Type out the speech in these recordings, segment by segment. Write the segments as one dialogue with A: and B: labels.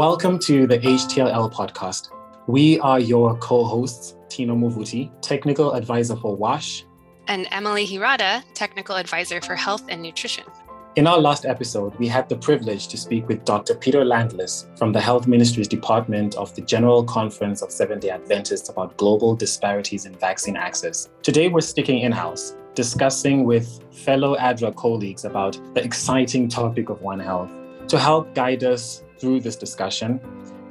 A: Welcome to the HTLL podcast. We are your co hosts, Tino Muvuti, Technical Advisor for WASH,
B: and Emily Hirata, Technical Advisor for Health and Nutrition.
A: In our last episode, we had the privilege to speak with Dr. Peter Landless from the Health Ministry's Department of the General Conference of Seventh day Adventists about global disparities in vaccine access. Today, we're sticking in house, discussing with fellow ADRA colleagues about the exciting topic of One Health. To help guide us through this discussion,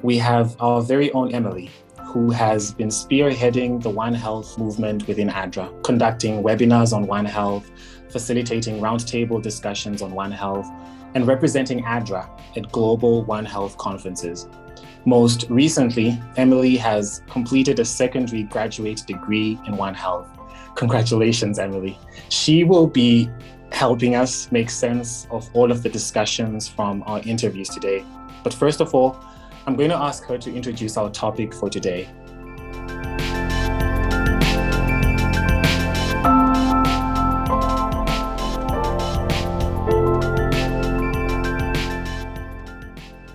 A: we have our very own Emily, who has been spearheading the One Health movement within ADRA, conducting webinars on One Health, facilitating roundtable discussions on One Health, and representing ADRA at global One Health conferences. Most recently, Emily has completed a secondary graduate degree in One Health. Congratulations, Emily. She will be helping us make sense of all of the discussions from our interviews today. But first of all, I'm going to ask her to introduce our topic for today.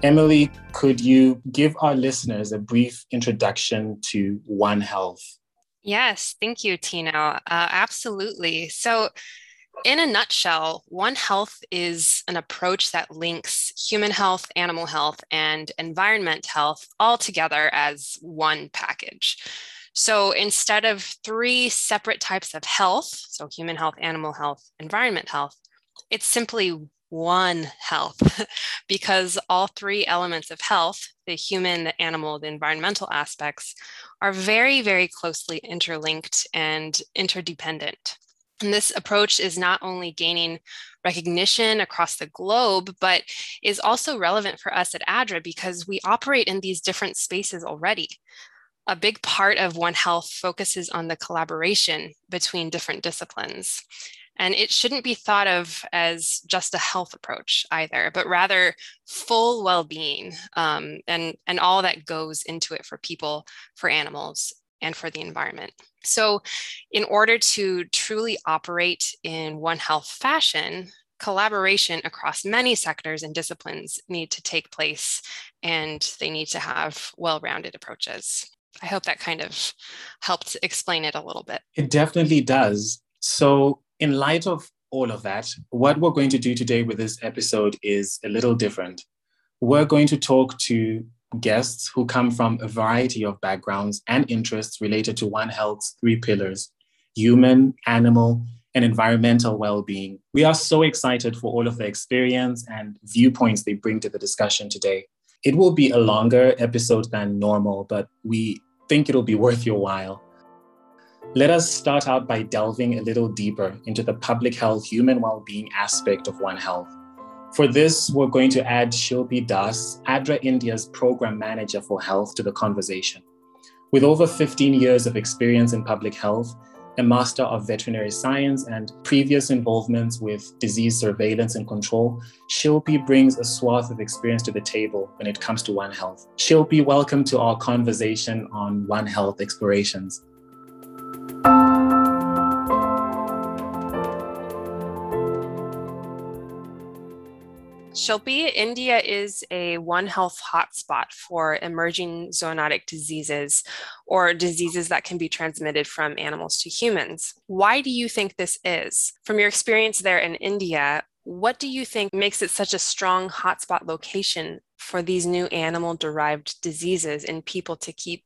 A: Emily, could you give our listeners a brief introduction to One Health?
B: Yes, thank you, Tino. Uh, absolutely. So, in a nutshell, One Health is an approach that links human health, animal health, and environment health all together as one package. So instead of three separate types of health, so human health, animal health, environment health, it's simply one health because all three elements of health the human, the animal, the environmental aspects are very, very closely interlinked and interdependent. And this approach is not only gaining recognition across the globe, but is also relevant for us at ADRA because we operate in these different spaces already. A big part of One Health focuses on the collaboration between different disciplines. And it shouldn't be thought of as just a health approach either, but rather full well being um, and, and all that goes into it for people, for animals, and for the environment. So, in order to truly operate in One Health fashion, collaboration across many sectors and disciplines need to take place and they need to have well rounded approaches. I hope that kind of helped explain it a little bit.
A: It definitely does. So, in light of all of that, what we're going to do today with this episode is a little different. We're going to talk to guests who come from a variety of backgrounds and interests related to One Health's three pillars human, animal, and environmental well being. We are so excited for all of the experience and viewpoints they bring to the discussion today. It will be a longer episode than normal, but we think it'll be worth your while. Let us start out by delving a little deeper into the public health, human well being aspect of One Health. For this, we're going to add Shilpi Das, ADRA India's program manager for health, to the conversation. With over 15 years of experience in public health, a master of veterinary science, and previous involvements with disease surveillance and control, Shilpi brings a swath of experience to the table when it comes to One Health. Shilpi, welcome to our conversation on One Health explorations.
B: Shilpi, India is a One Health hotspot for emerging zoonotic diseases or diseases that can be transmitted from animals to humans. Why do you think this is? From your experience there in India, what do you think makes it such a strong hotspot location for these new animal derived diseases in people to keep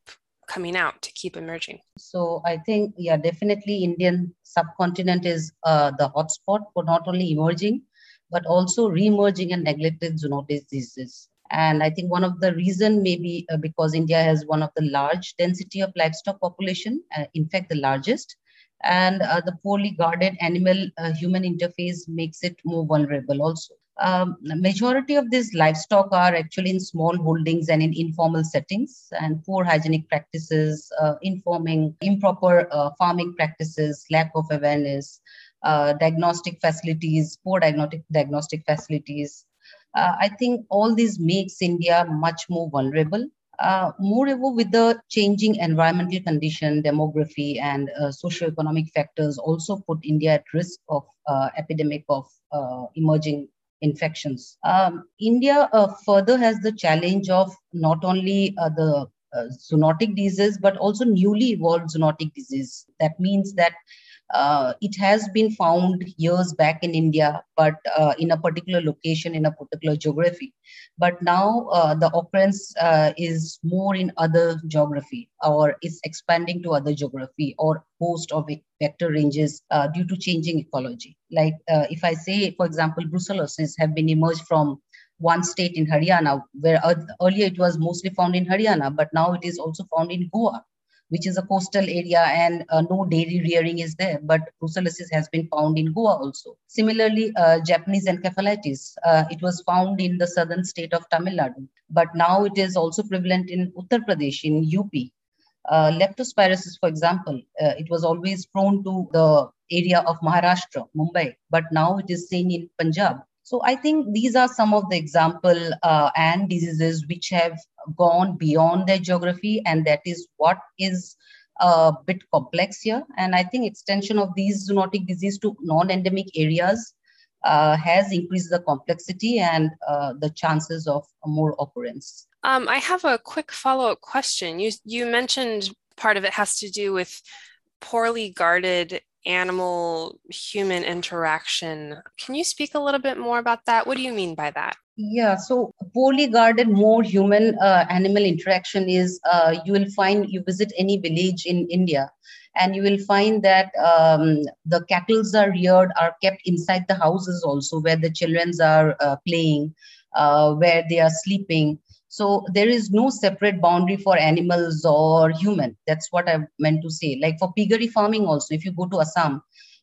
B: coming out to keep emerging
C: so i think yeah definitely indian subcontinent is uh, the hotspot for not only emerging but also re-emerging and neglected zoonotic diseases. And I think one of the reason maybe uh, because India has one of the large density of livestock population, uh, in fact the largest, and uh, the poorly guarded animal-human uh, interface makes it more vulnerable also. Um, majority of these livestock are actually in small holdings and in informal settings and poor hygienic practices, uh, informing improper uh, farming practices, lack of awareness, uh, diagnostic facilities, poor diagnostic diagnostic facilities. Uh, I think all this makes India much more vulnerable. Uh, moreover, with the changing environmental condition, demography, and uh, socio-economic factors also put India at risk of uh, epidemic of uh, emerging infections. Um, India further has the challenge of not only the zoonotic disease, but also newly evolved zoonotic disease. That means that uh, it has been found years back in India, but uh, in a particular location, in a particular geography. But now uh, the occurrence uh, is more in other geography or is expanding to other geography or host of vector ranges uh, due to changing ecology. Like uh, if I say, for example, brucellosis have been emerged from one state in Haryana, where earlier it was mostly found in Haryana, but now it is also found in Goa which is a coastal area and uh, no dairy rearing is there, but brucellosis has been found in Goa also. Similarly, uh, Japanese encephalitis, uh, it was found in the southern state of Tamil Nadu, but now it is also prevalent in Uttar Pradesh, in UP. Uh, leptospirosis, for example, uh, it was always prone to the area of Maharashtra, Mumbai, but now it is seen in Punjab. So I think these are some of the example uh, and diseases which have gone beyond their geography, and that is what is a bit complex here. And I think extension of these zoonotic disease to non-endemic areas uh, has increased the complexity and uh, the chances of more occurrence.
B: Um, I have a quick follow-up question. You you mentioned part of it has to do with poorly guarded animal human interaction. Can you speak a little bit more about that? What do you mean by that?
C: Yeah, so poorly guarded, more human uh, animal interaction is uh, you will find you visit any village in India and you will find that um, the cattle are reared, are kept inside the houses also where the children are uh, playing, uh, where they are sleeping so there is no separate boundary for animals or human. That's what I meant to say. Like for piggery farming also, if you go to Assam,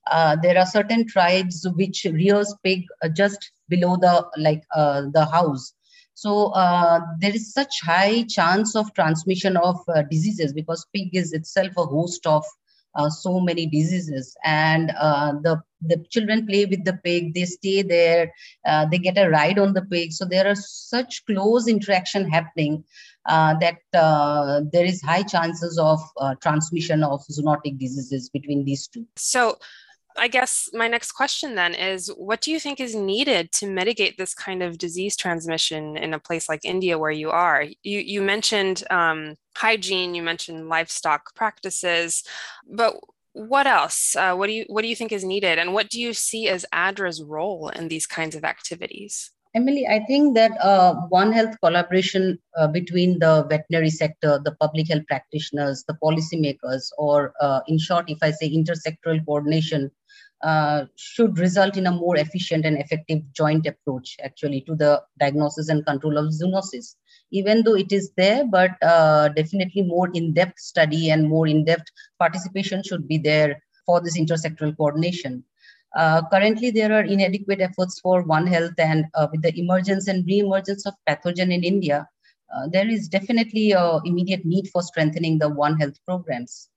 C: uh, there are certain tribes which rears pig uh, just below the like uh, the house. So uh, there is such high chance of transmission of uh, diseases because pig is itself a host of uh, so many diseases and the the children play with the pig they stay there uh, they get a ride on the pig so there are such close interaction happening uh, that uh, there is high chances of uh, transmission of zoonotic diseases between these two
B: so I guess my next question then is what do you think is needed to mitigate this kind of disease transmission in a place like India where you are? You, you mentioned um, hygiene, you mentioned livestock practices, but what else? Uh, what do you what do you think is needed, and what do you see as ADRA's role in these kinds of activities?
C: Emily, I think that uh, One Health collaboration uh, between the veterinary sector, the public health practitioners, the policymakers, or uh, in short, if I say intersectoral coordination uh, should result in a more efficient and effective joint approach actually to the diagnosis and control of zoonosis. Even though it is there but uh, definitely more in-depth study and more in-depth participation should be there for this intersectoral coordination. Uh, currently, there are inadequate efforts for One Health, and uh, with the emergence and re-emergence of pathogen in India, uh, there is definitely immediate need for strengthening the One Health programs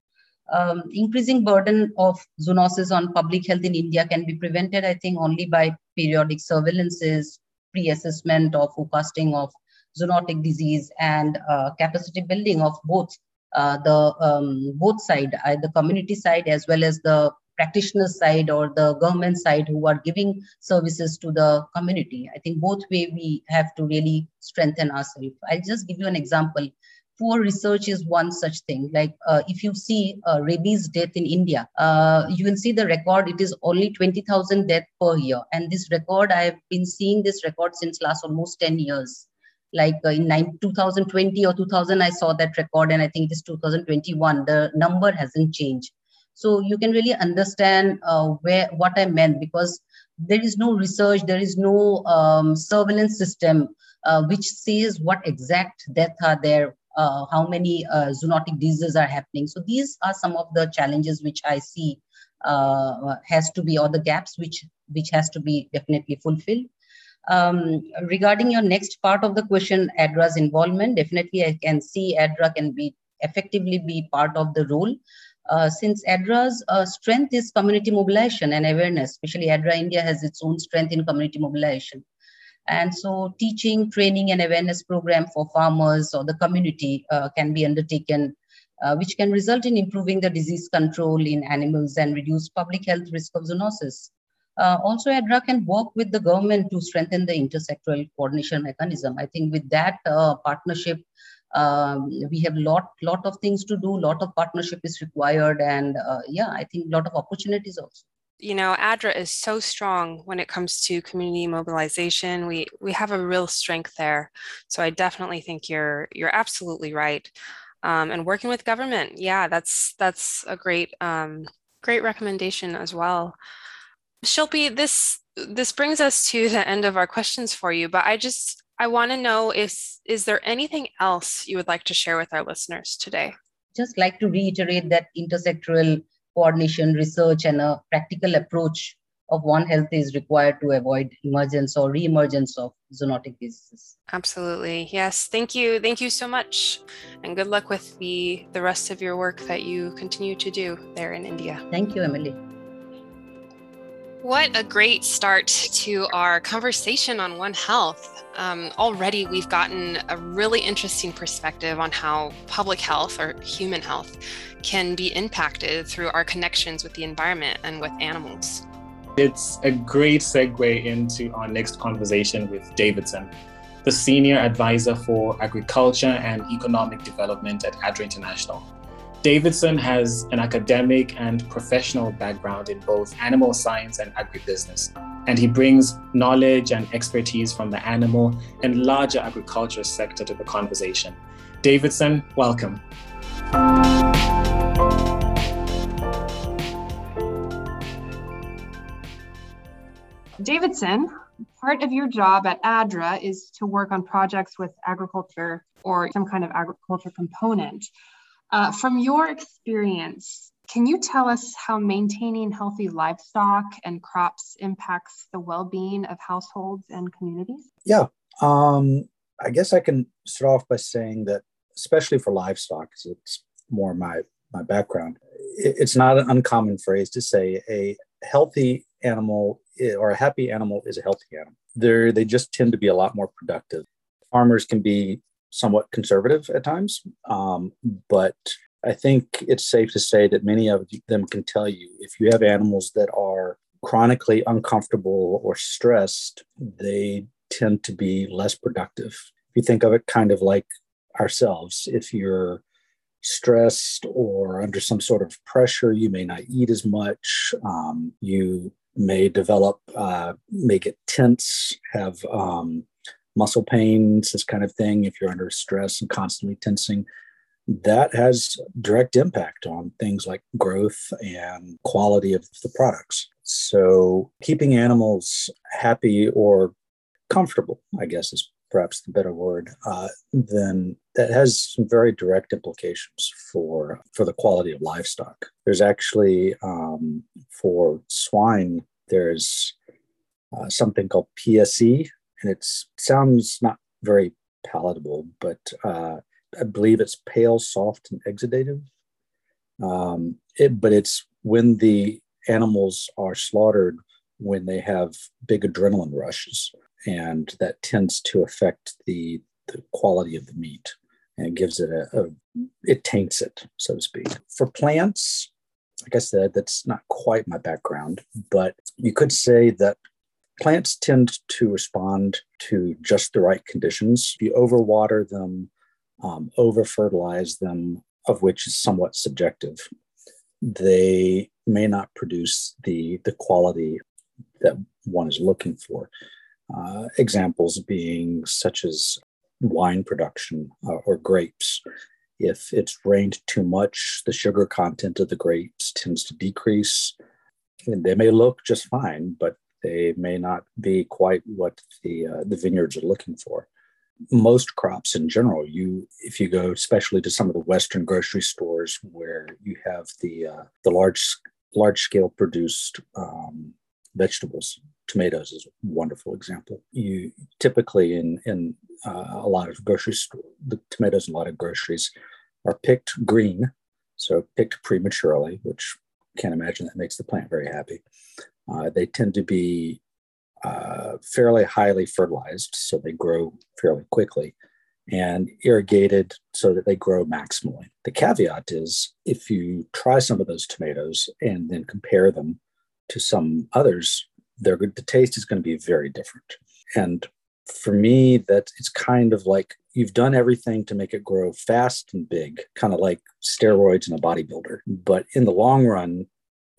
C: um, increasing burden of zoonosis on public health in India can be prevented, I think, only by periodic surveillances, pre-assessment or forecasting of zoonotic disease, and uh, capacity building of both uh, the um, both side, uh, the community side as well as the practitioner side or the government side who are giving services to the community. I think both way we have to really strengthen ourselves. I'll just give you an example poor research is one such thing. Like uh, if you see uh, rabies death in India, uh, you will see the record. It is only 20,000 death per year. And this record, I have been seeing this record since last almost 10 years. Like uh, in 9, 2020 or 2000, I saw that record. And I think it is 2021. The number hasn't changed. So you can really understand uh, where what I meant because there is no research, there is no um, surveillance system uh, which says what exact deaths are there uh, how many uh, zoonotic diseases are happening. So these are some of the challenges which I see uh, has to be, or the gaps which which has to be definitely fulfilled. Um, regarding your next part of the question, ADRA's involvement, definitely I can see ADRA can be effectively be part of the role. Uh, since ADRA's uh, strength is community mobilization and awareness, especially ADRA India has its own strength in community mobilization. And so teaching, training, and awareness program for farmers or the community uh, can be undertaken, uh, which can result in improving the disease control in animals and reduce public health risk of zoonosis. Uh, also, ADRA can work with the government to strengthen the intersectoral coordination mechanism. I think with that uh, partnership, um, we have lot lot of things to do. Lot of partnership is required, and uh, yeah, I think a lot of opportunities also.
B: You know, ADRA is so strong when it comes to community mobilization. We we have a real strength there. So I definitely think you're you're absolutely right. Um, and working with government, yeah, that's that's a great um, great recommendation as well. Shilpi, this this brings us to the end of our questions for you, but I just I want to know if is there anything else you would like to share with our listeners today?
C: Just like to reiterate that intersectoral coordination, research, and a practical approach of One Health is required to avoid emergence or re-emergence of zoonotic diseases.
B: Absolutely. Yes. Thank you. Thank you so much. And good luck with the the rest of your work that you continue to do there in India.
C: Thank you, Emily.
B: What a great start to our conversation on One Health. Um, already, we've gotten a really interesting perspective on how public health or human health can be impacted through our connections with the environment and with animals.
A: It's a great segue into our next conversation with Davidson, the Senior Advisor for Agriculture and Economic Development at ADRA International. Davidson has an academic and professional background in both animal science and agribusiness, and he brings knowledge and expertise from the animal and larger agriculture sector to the conversation. Davidson, welcome.
D: Davidson, part of your job at ADRA is to work on projects with agriculture or some kind of agriculture component. Uh, from your experience, can you tell us how maintaining healthy livestock and crops impacts the well-being of households and communities?
E: Yeah, um, I guess I can start off by saying that, especially for livestock, because it's more my my background, it's not an uncommon phrase to say a healthy animal or a happy animal is a healthy animal. They're, they just tend to be a lot more productive. Farmers can be somewhat conservative at times. Um, but I think it's safe to say that many of them can tell you if you have animals that are chronically uncomfortable or stressed, they tend to be less productive. If you think of it kind of like ourselves, if you're stressed or under some sort of pressure, you may not eat as much. Um, you may develop, uh, may get tense, have um, muscle pains, this kind of thing, if you're under stress and constantly tensing, that has direct impact on things like growth and quality of the products. So keeping animals happy or comfortable, I guess is perhaps the better word, uh, then that has some very direct implications for for the quality of livestock. There's actually um, for swine, there's uh, something called PSE, and it sounds not very palatable, but uh, I believe it's pale, soft, and exudative. Um, it, but it's when the animals are slaughtered when they have big adrenaline rushes, and that tends to affect the, the quality of the meat and gives it a, a it taints it, so to speak. For plants, like I said, that's not quite my background, but you could say that Plants tend to respond to just the right conditions. If you overwater them, um, over fertilize them, of which is somewhat subjective, they may not produce the, the quality that one is looking for. Uh, examples being such as wine production uh, or grapes. If it's rained too much, the sugar content of the grapes tends to decrease. And they may look just fine, but they may not be quite what the uh, the vineyards are looking for. Most crops in general, you if you go especially to some of the Western grocery stores where you have the uh, the large large scale produced um, vegetables, tomatoes is a wonderful example. You typically in in uh, a lot of grocery store, the tomatoes in a lot of groceries are picked green, so picked prematurely, which can't imagine that makes the plant very happy. Uh, they tend to be uh, fairly highly fertilized, so they grow fairly quickly, and irrigated so that they grow maximally. The caveat is if you try some of those tomatoes and then compare them to some others. The taste is going to be very different. And for me, that it's kind of like you've done everything to make it grow fast and big, kind of like steroids in a bodybuilder. But in the long run,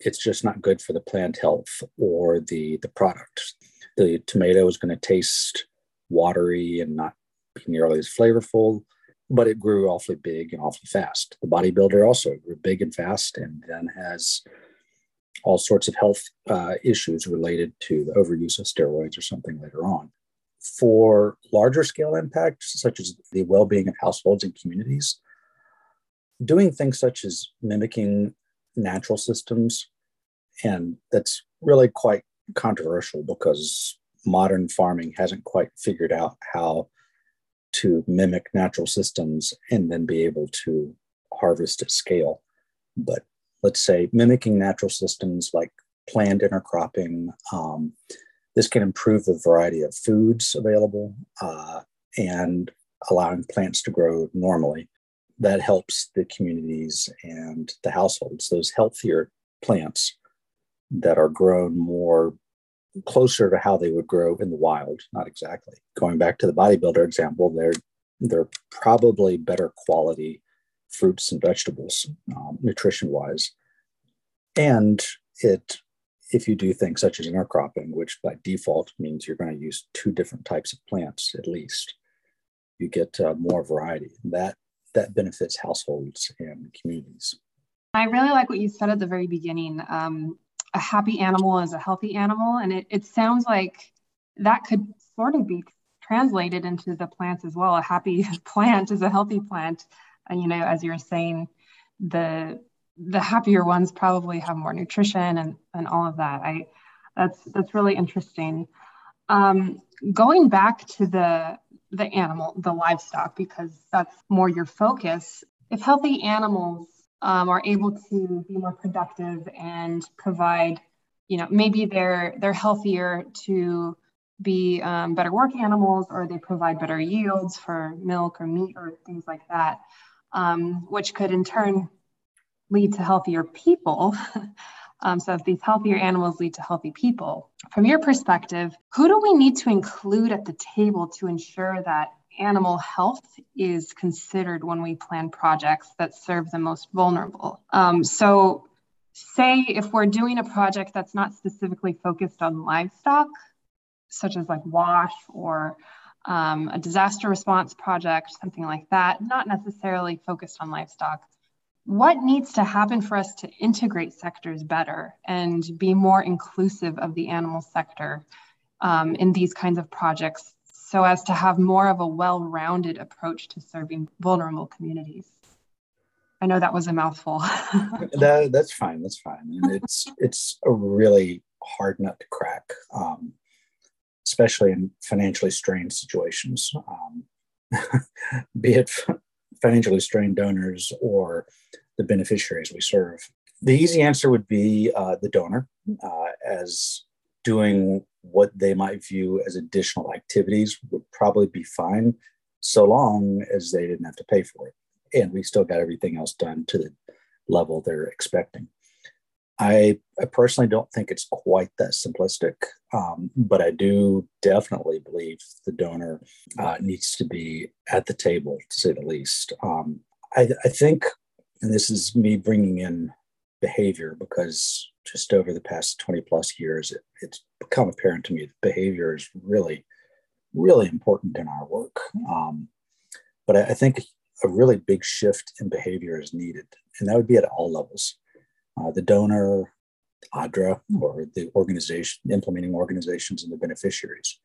E: it's just not good for the plant health or the the product. The tomato is going to taste watery and not be nearly as flavorful, but it grew awfully big and awfully fast. The bodybuilder also grew big and fast and then has all sorts of health uh, issues related to the overuse of steroids or something later on. For larger scale impacts, such as the well being of households and communities, doing things such as mimicking natural systems, and that's really quite controversial because modern farming hasn't quite figured out how to mimic natural systems and then be able to harvest at scale. But let's say mimicking natural systems like planned intercropping, um, this can improve the variety of foods available uh, and allowing plants to grow normally. That helps the communities and the households. Those healthier plants that are grown more closer to how they would grow in the wild, not exactly. Going back to the bodybuilder example, they're they're probably better quality fruits and vegetables, um, nutrition wise. And it, if you do things such as intercropping, which by default means you're going to use two different types of plants at least, you get uh, more variety. That that benefits households and communities.
B: I really like what you said at the very beginning. Um, a happy animal is a healthy animal. And it, it sounds like that could sort of be translated into the plants as well. A happy plant is a healthy plant. And, you know, as you're saying, the the happier ones probably have more nutrition and, and all of that. I that's that's really interesting. Um, going back to the the animal, the livestock, because that's more your focus. If healthy animals um, are able to be more productive and provide you know maybe they're they're healthier to be um, better work animals or they provide better yields for milk or meat or things like that um, which could in turn lead to healthier people um, so if these healthier animals lead to healthy people from your perspective who do we need to include at the table to ensure that animal health is considered when we plan projects that serve the most vulnerable. Um, so, say if we're doing a project that's not specifically focused on livestock, such as like WASH or um, a disaster response project, something like that, not necessarily focused on livestock. What needs to happen for us to integrate sectors better and be more inclusive of the animal sector um, in these kinds of projects so as to have more of a well-rounded approach to serving vulnerable communities. I know that was a mouthful.
E: that, that's fine. That's fine. And it's it's a really hard nut to crack, um, especially in financially strained situations, um, be it financially strained donors or the beneficiaries we serve. The easy answer would be uh, the donor, uh, as doing what they might view as additional activities would probably be fine so long as they didn't have to pay for it. And we still got everything else done to the level they're expecting. I, I personally don't think it's quite that simplistic, um, but I do definitely believe the donor uh, needs to be at the table, to say the least. Um, I, I think, and this is me bringing in behavior because just over the past 20 plus years, it, it's become apparent to me that behavior is really, really important in our work. Um, but I, I, think a really big shift in behavior is needed, and that would be at all levels. Uh, the donor, ADRA, or the organization, implementing organizations, and the beneficiaries.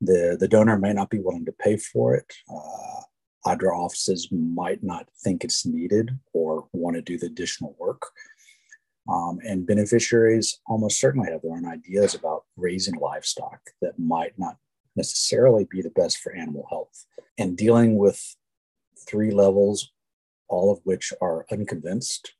E: The, the donor may not be willing to pay for it. Uh, ADRA offices might not think it's needed or want to do the additional work. Um, and beneficiaries almost certainly have their own ideas about raising livestock that might not necessarily be the best for animal health. And dealing with three levels, all of which are unconvinced,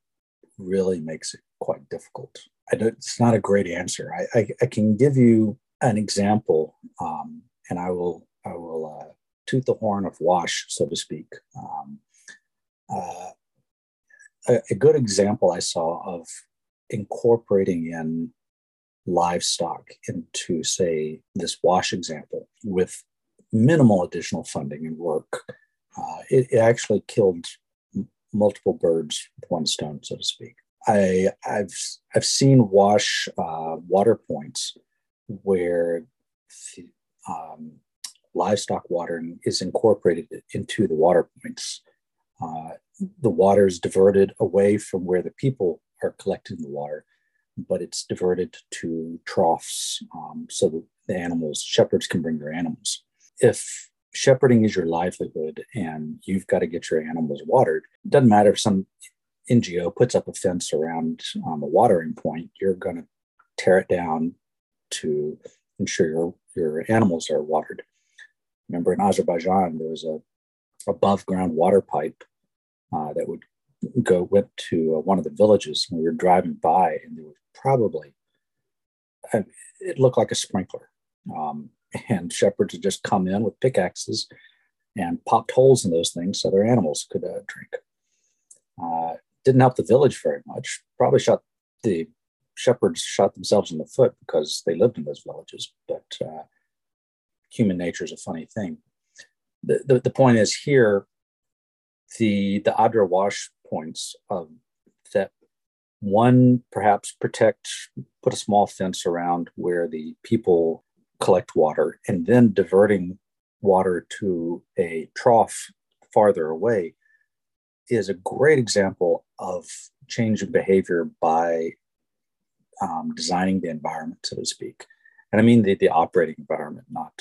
E: really makes it quite difficult. it's not a great answer. I, I, I, can give you an example, um, and I will I will uh, toot the horn of WASH, so to speak. Um, uh, a, a, good example I saw of incorporating in livestock into, say, this wash example with minimal additional funding and work, uh, it, it, actually killed multiple birds with one stone, so to speak. I, have I've seen wash uh, water points where um, livestock watering is incorporated into the water points. Uh, the water is diverted away from where the people are collecting the water, but it's diverted to troughs um, so the animals, shepherds can bring their animals. If shepherding is your livelihood and you've got to get your animals watered, doesn't matter if some NGO puts up a fence around um, a watering point, you're going to tear it down to ensure your, your animals are watered. Remember in Azerbaijan, there was a above ground water pipe uh, that would go went to uh, one of the villages. And we were driving by, and there was probably it looked like a sprinkler. Um, and shepherds had just come in with pickaxes and popped holes in those things so their animals could uh, drink. Uh, didn't help the village very much. Probably shot the shepherds shot themselves in the foot because they lived in those villages. But uh, human nature is a funny thing. The, the, the, point is here, the, the Adra wash points of that one perhaps protect, put a small fence around where the people collect water and then diverting water to a trough farther away is a great example of change in behavior by um, designing the environment, so to speak and I mean the, the operating environment, not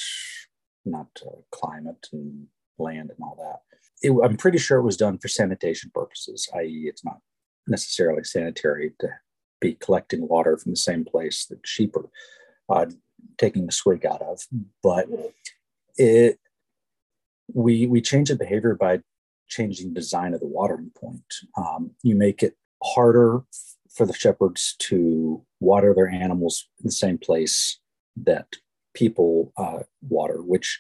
E: not uh, climate and land and all that. It, I'm pretty sure it was done for sanitation purposes, i.e., it's not necessarily sanitary to be collecting water from the same place that sheep are uh, taking the swig out of, but it we we change the behavior by changing design of the watering point. Um, you make it harder for the shepherds to water their animals in the same place that people uh, water, which,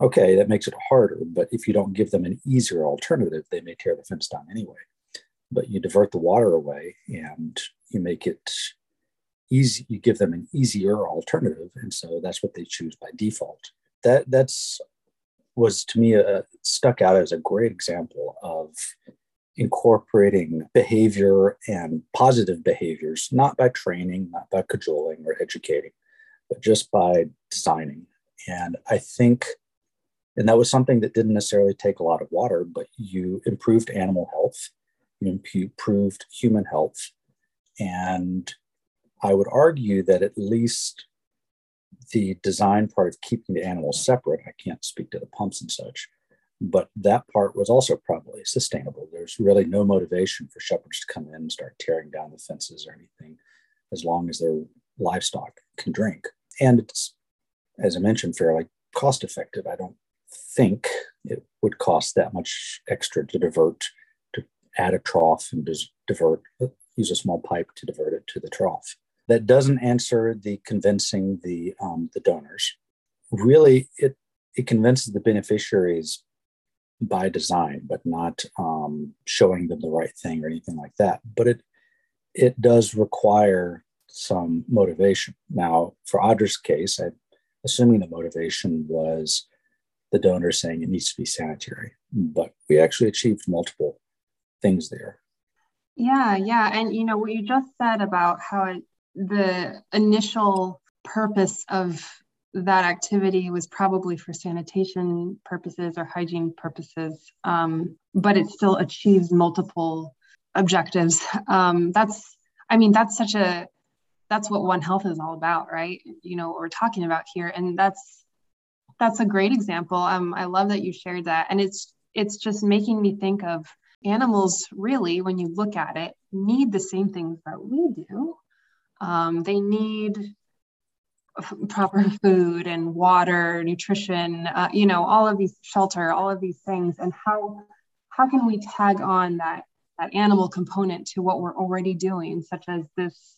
E: okay, that makes it harder. But if you don't give them an easier alternative, they may tear the fence down anyway. But you divert the water away and you make it easy, you give them an easier alternative. And so that's what they choose by default. That that's was to me a, stuck out as a great example of incorporating behavior and positive behaviors, not by training, not by cajoling or educating, but just by designing. And I think, and that was something that didn't necessarily take a lot of water, but you improved animal health, you improved human health. And I would argue that at least the design part of keeping the animals separate, I can't speak to the pumps and such, but that part was also probably sustainable. There's really no motivation for shepherds to come in and start tearing down the fences or anything, as long as their livestock can drink. And it's as i mentioned fairly cost effective i don't think it would cost that much extra to divert to add a trough and divert use a small pipe to divert it to the trough that doesn't answer the convincing the um, the donors really it it convinces the beneficiaries by design but not um, showing them the right thing or anything like that but it it does require some motivation. Now, for Adra's case, I'm assuming the motivation was the donor saying it needs to be sanitary, but we actually achieved multiple things there.
B: Yeah, yeah. And you know, what you just said about how it, the initial purpose of that activity was probably for sanitation purposes or hygiene purposes, um, but it still achieves multiple objectives. Um, that's, I mean, that's such a that's what One Health is all about, right? You know, what we're talking about here, and that's that's a great example. Um, I love that you shared that, and it's it's just making me think of animals. Really, when you look at it, need the same things that we do. Um, they need proper food and water, nutrition, uh, you know, all of these shelter, all of these things, and how how can we tag on that that animal component to what we're already doing, such as this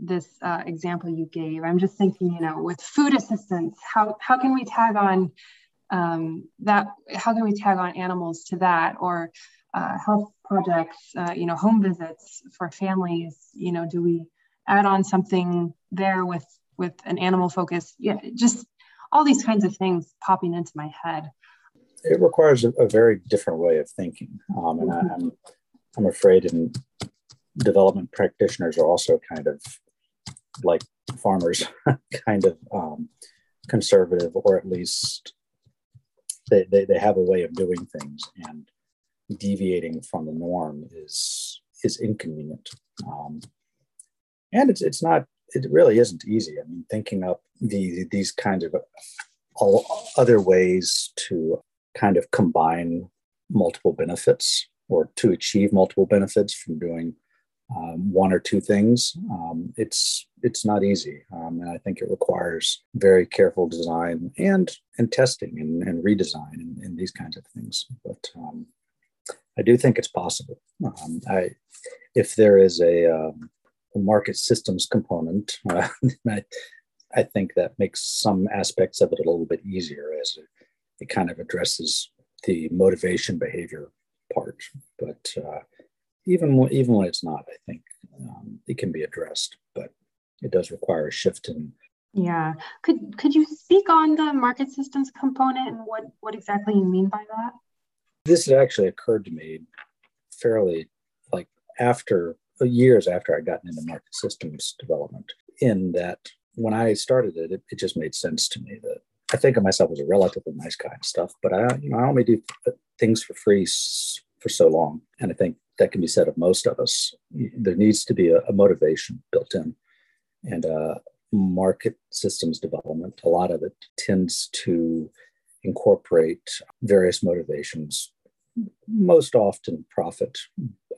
B: this uh, example you gave. I'm just thinking, you know, with food assistance, how, how can we tag on um, that? How can we tag on animals to that or uh, health projects, uh, you know, home visits for families? You know, do we
D: add on something there with with an animal focus. Yeah just all these kinds of things popping into my head.
E: It requires a, a very different way of thinking. Um, and mm-hmm. I, I'm, I'm afraid in development practitioners are also kind of like farmers kind of um, conservative or at least they, they, they have a way of doing things and deviating from the norm is is inconvenient. Um, and it's it's not it really isn't easy. I mean thinking up the these kinds of all other ways to kind of combine multiple benefits or to achieve multiple benefits from doing um, one or two things um, it's it's not easy. Um, and i think it requires very careful design and and testing and, and redesign and, and these kinds of things. But um, i do think it's possible. Um, i if there is a, a market systems component uh, I, I think that makes some aspects of it a little bit easier as it, it kind of addresses the motivation behavior part but uh, even even when it's not, I think um, it can be addressed, but it does require a shift in.
D: Yeah, could could you speak on the market systems component and what what exactly you mean by that?
E: This actually occurred to me fairly like after years after I'd gotten into market systems development. In that, when I started it, it, it just made sense to me that I think of myself as a relatively nice guy and stuff, but I, you know, I only do things for free for so long, and I think that can be said of most of us. There needs to be a, a motivation built in, and uh, market systems development. A lot of it tends to incorporate various motivations, most often profit,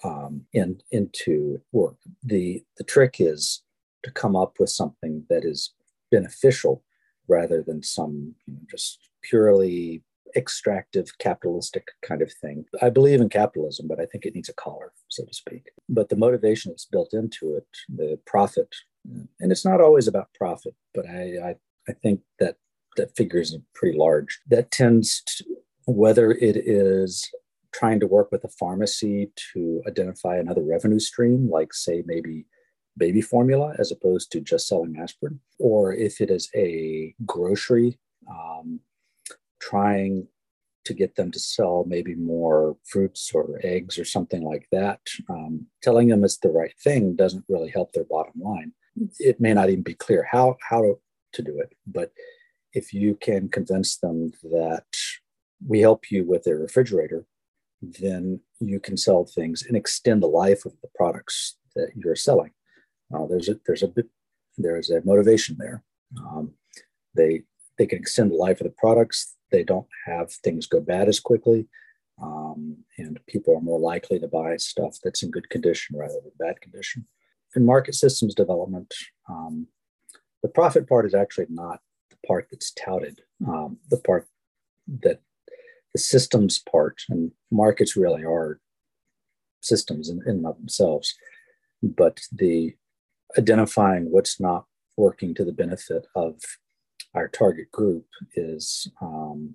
E: um, in, into work. the The trick is to come up with something that is beneficial rather than some you know, just purely extractive capitalistic kind of thing. I believe in capitalism, but I think it needs a collar, so to speak. But the motivation that's built into it, the profit, and it's not always about profit, but I, I, I think that that figure is pretty large. That tends to, whether it is trying to work with a pharmacy to identify another revenue stream, like say maybe baby formula as opposed to just selling aspirin, or if it is a grocery um, trying to get them to sell maybe more fruits or eggs or something like that. Um, telling them it's the right thing doesn't really help their bottom line. It may not even be clear how how to, to do it, but if you can convince them that we help you with a refrigerator, then you can sell things and extend the life of the products that you're selling. Uh, there's a there's a bit there's a motivation there. Um, they they can extend the life of the products they don't have things go bad as quickly. Um, and people are more likely to buy stuff that's in good condition rather than bad condition. In market systems development, um, the profit part is actually not the part that's touted. Um, the part that the systems part and markets really are systems in, in and of themselves, but the identifying what's not working to the benefit of our target group is um,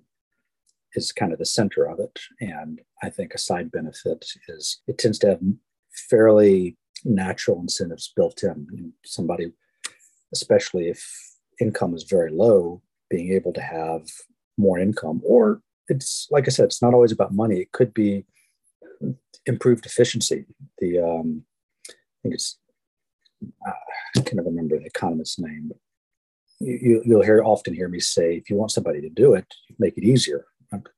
E: is kind of the center of it. And I think a side benefit is it tends to have fairly natural incentives built in. Somebody, especially if income is very low, being able to have more income, or it's like I said, it's not always about money. It could be improved efficiency. The um, I think it's uh, I can't remember the economist's name, but you, will hear often hear me say, if you want somebody to do it, make it easier.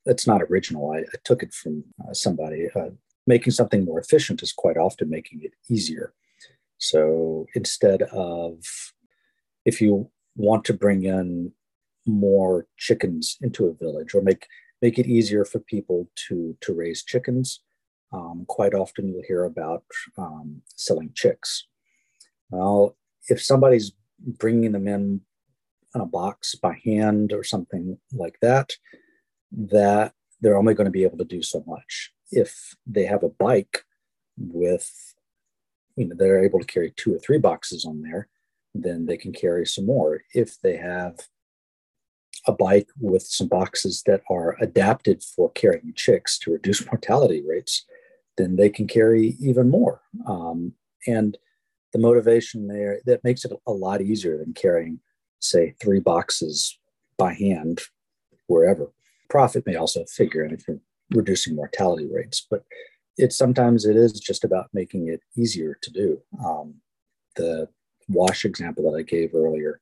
E: That's not original. I, I took it from uh, somebody. Uh, making something more efficient is quite often making it easier. So instead of, if you want to bring in more chickens into a village or make make it easier for people to to raise chickens, um, quite often you'll hear about um, selling chicks. Well, if somebody's bringing them in in a box by hand or something like that, that they're only going to be able to do so much. If they have a bike with, you know, they're able to carry two or three boxes on there, then they can carry some more. If they have a bike with some boxes that are adapted for carrying chicks to reduce mortality rates, then they can carry even more. Um, and the motivation there that makes it a lot easier than carrying, say, three boxes by hand wherever. Profit may also figure in if you're reducing mortality rates, but it sometimes it is just about making it easier to do. Um, the wash example that I gave earlier,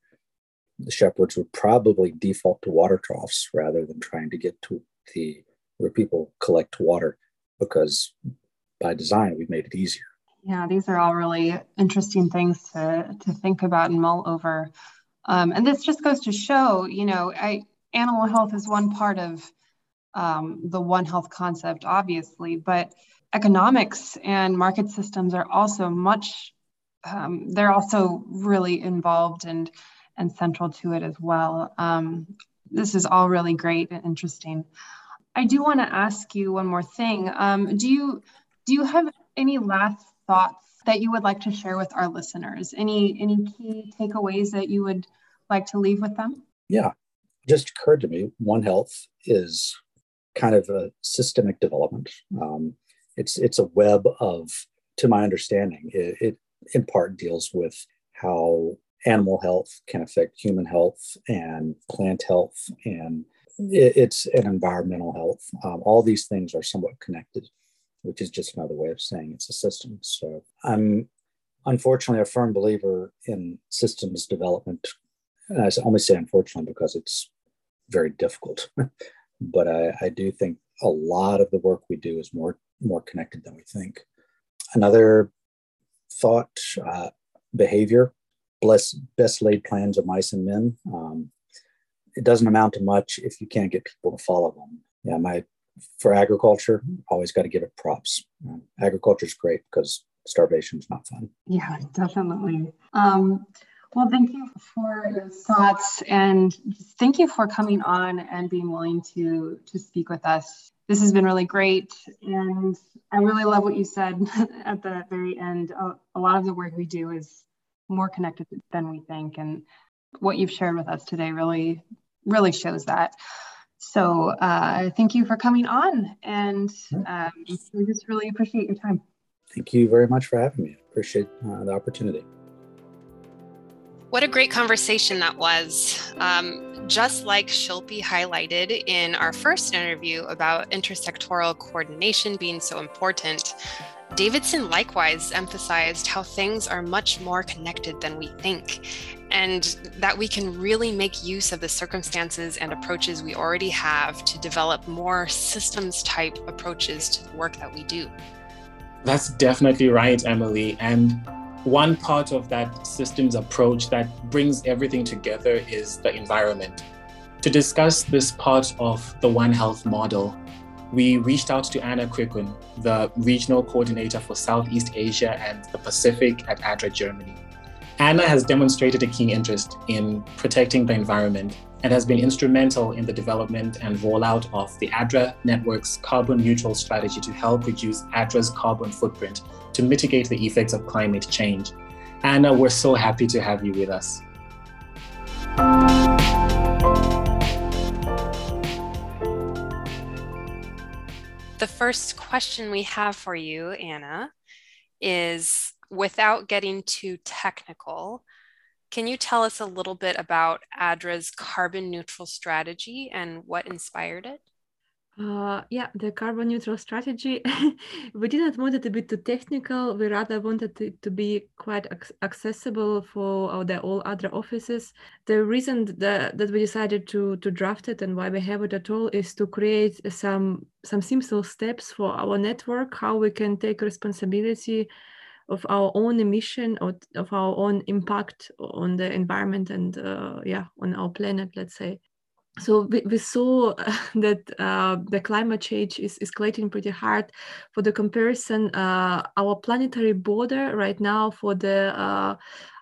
E: the shepherds would probably default to water troughs rather than trying to get to the where people collect water because by design we've made it easier.
D: Yeah, these are all really interesting things to to think about and mull over. Um, and this just goes to show, you know, I, animal health is one part of um, the One Health concept, obviously, but economics and market systems are also much um, they're also really involved and and central to it as well. Um, this is all really great and interesting. I do want to ask you one more thing. Um, do you do you have any last thoughts that you would like to share with our listeners? Any any key takeaways that you would like to leave with them?
E: Yeah. Just occurred to me one health is kind of a systemic development. Um, it's it's a web of, to my understanding, it, it in part deals with how animal health can affect human health and plant health and it, it's an environmental health. Um, all these things are somewhat connected, which is just another way of saying it's a system. So I'm unfortunately a firm believer in systems development. And I only say unfortunately because it's very difficult. but I, I do think a lot of the work we do is more more connected than we think. Another thought, uh, behavior, bless, best laid plans of mice and men. Um, it doesn't amount to much if you can't get people to follow them. Yeah, my for agriculture, always got to give it props. Uh, agriculture is great because starvation is not fun.
D: Yeah, definitely. Um, well, thank you for your thoughts and thank you for coming on and being willing to to speak with us this has been really great. And I really love what you said at the very end. A, a lot of the work we do is more connected than we think. And what you've shared with us today really, really shows that. So uh, thank you for coming on. And um, we just really appreciate your time.
E: Thank you very much for having me. Appreciate uh, the opportunity.
B: What a great conversation that was. Um, just like Shilpi highlighted in our first interview about intersectoral coordination being so important, Davidson likewise emphasized how things are much more connected than we think, and that we can really make use of the circumstances and approaches we already have to develop more systems type approaches to the work that we do.
A: That's definitely right, Emily. And one part of that systems approach that brings everything together is the environment. To discuss this part of the One Health model, we reached out to Anna Quickun, the regional coordinator for Southeast Asia and the Pacific at ADRA Germany. Anna has demonstrated a keen interest in protecting the environment and has been instrumental in the development and rollout of the ADRA network's carbon neutral strategy to help reduce ADRA's carbon footprint to mitigate the effects of climate change. Anna, we're so happy to have you with us.
B: The first question we have for you, Anna, is without getting too technical, can you tell us a little bit about ADRA's carbon neutral strategy and what inspired it?
F: Uh, yeah, the carbon neutral strategy. we didn't want it to be too technical. We rather wanted it to be quite ac- accessible for the all other offices. The reason that, that we decided to to draft it and why we have it at all is to create some some simple steps for our network, how we can take responsibility of our own emission or of our own impact on the environment and uh, yeah on our planet let's say so we, we saw that uh, the climate change is escalating pretty hard. For the comparison, uh, our planetary border right now for the uh,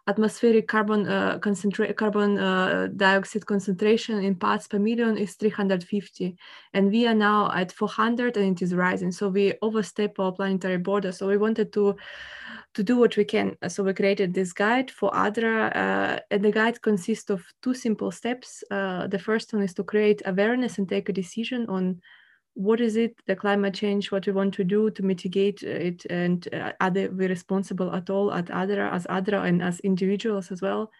F: atmospheric carbon uh, concentrate carbon uh, dioxide concentration in parts per million is 350 and we are now at 400 and it is rising so we overstep our planetary border so we wanted to to do what we can. So we created this guide for ADRA, uh, and the guide consists of two simple steps. Uh, the first one is to create awareness and take a decision on what is it the climate change what we want to do to mitigate it and uh, are we responsible at all at ADRA as ADRA and as individuals as well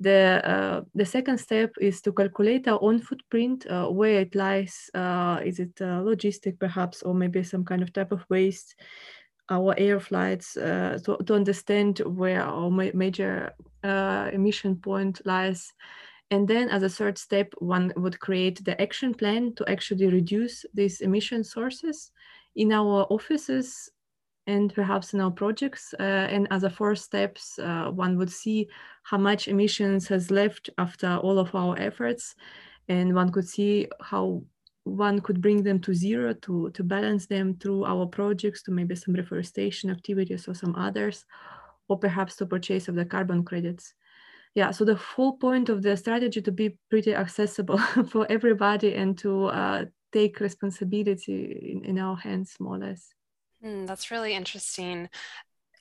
F: the uh, the second step is to calculate our own footprint uh, where it lies uh, is it uh, logistic perhaps or maybe some kind of type of waste our air flights uh, to, to understand where our ma major emission point lies and then as a third step, one would create the action plan to actually reduce these emission sources in our offices and perhaps in our projects. Uh, and as a fourth steps, uh, one would see how much emissions has left after all of our efforts. And one could see how one could bring them to zero to, to balance them through our projects to maybe some reforestation activities or some others, or perhaps to purchase of the carbon credits. Yeah so the whole point of the strategy to be pretty accessible for everybody and to uh, take responsibility in, in, our hands more or less.
B: Mm, that's really interesting.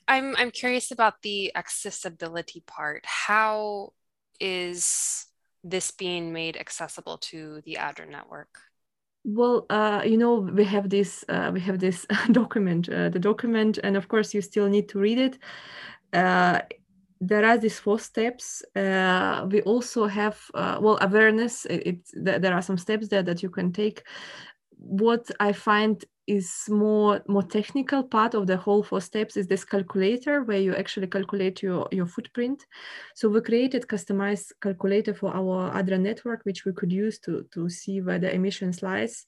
B: I'm i'm curious about the accessibility part. How is this being made accessible to the adra network
F: well uh, you know we have this uh, we have this document uh, the document and of course you still need to read it uh, there are these four steps. Uh, we also have uh, well awareness. It, it, there are some steps there that you can take. What I find is more more technical part of the whole four steps is this calculator where you actually calculate your your footprint. So we created customized calculator for our ADRA network, which we could use to to see where the emissions lies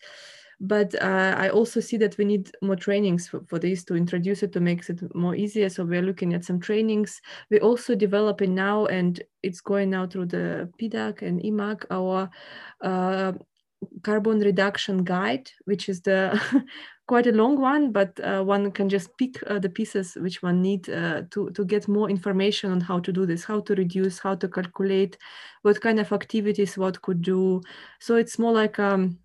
F: but uh, I also see that we need more trainings for, for, this to introduce it to make it more easier. So we're looking at some trainings. We're also developing now, and it's going now through the PDAC and EMAC, our uh, carbon reduction guide, which is the quite a long one, but uh, one can just pick uh, the pieces which one need uh, to, to get more information on how to do this, how to reduce, how to calculate, what kind of activities what could do. So it's more like um,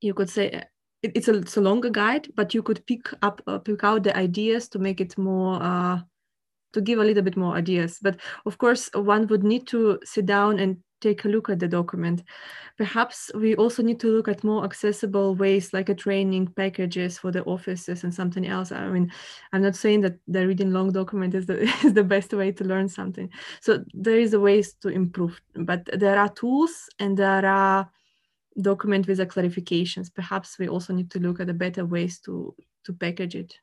F: you could say uh, it, it's, a, it's a longer guide, but you could pick up uh, pick out the ideas to make it more uh, to give a little bit more ideas. But of course, one would need to sit down and take a look at the document. Perhaps we also need to look at more accessible ways like a training packages for the offices and something else. I mean, I'm not saying that the reading long document is the, is the best way to learn something. So there is a ways to improve, but there are tools and there are document with the clarifications. Perhaps we also need to look at the better ways to to package it.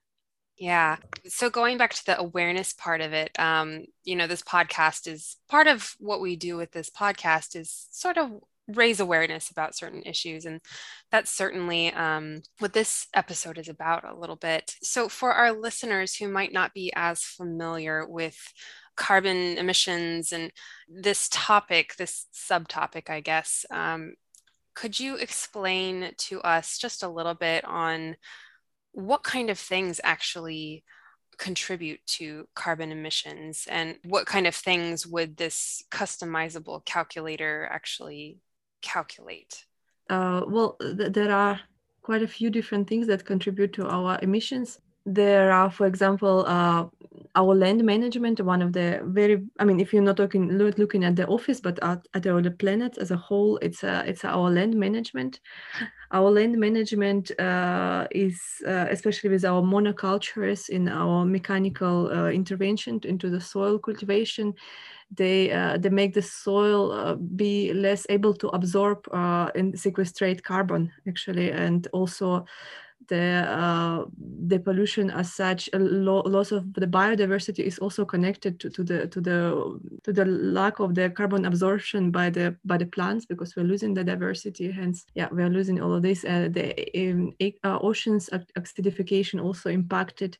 B: Yeah. So going back to the awareness part of it, um, you know, this podcast is part of what we do with this podcast is sort of raise awareness about certain issues. And that's certainly um, what this episode is about a little bit. So for our listeners who might not be as familiar with carbon emissions and this topic, this subtopic, I guess, um, could you explain to us just a little bit on what kind of things actually contribute to carbon emissions and what kind of things would this customizable calculator actually calculate?
F: Uh, well, th- there are quite a few different things that contribute to our emissions there are, for example, uh, our land management, one of the very, I mean, if you're not looking looking at the office, but at, at the planet as a whole, it's a, it's our land management. Our land management uh, is, uh, especially with our monocultures in our mechanical uh, intervention into the soil cultivation, they uh, they make the soil uh, be less able to absorb and sequestrate carbon actually, and also the uh, the pollution as such a lo- loss of the biodiversity is also connected to, to the to the to the lack of the carbon absorption by the by the plants because we're losing the diversity. Hence yeah we're losing all of this. Uh, the um, uh, oceans acidification also impacted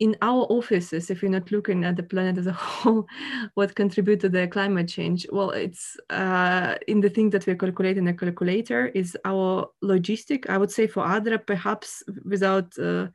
F: in our offices, if you're not looking at the planet as a whole, what contribute to the climate change? Well, it's uh, in the thing that we calculate in a calculator is our logistic. I would say for ADRA, perhaps without uh,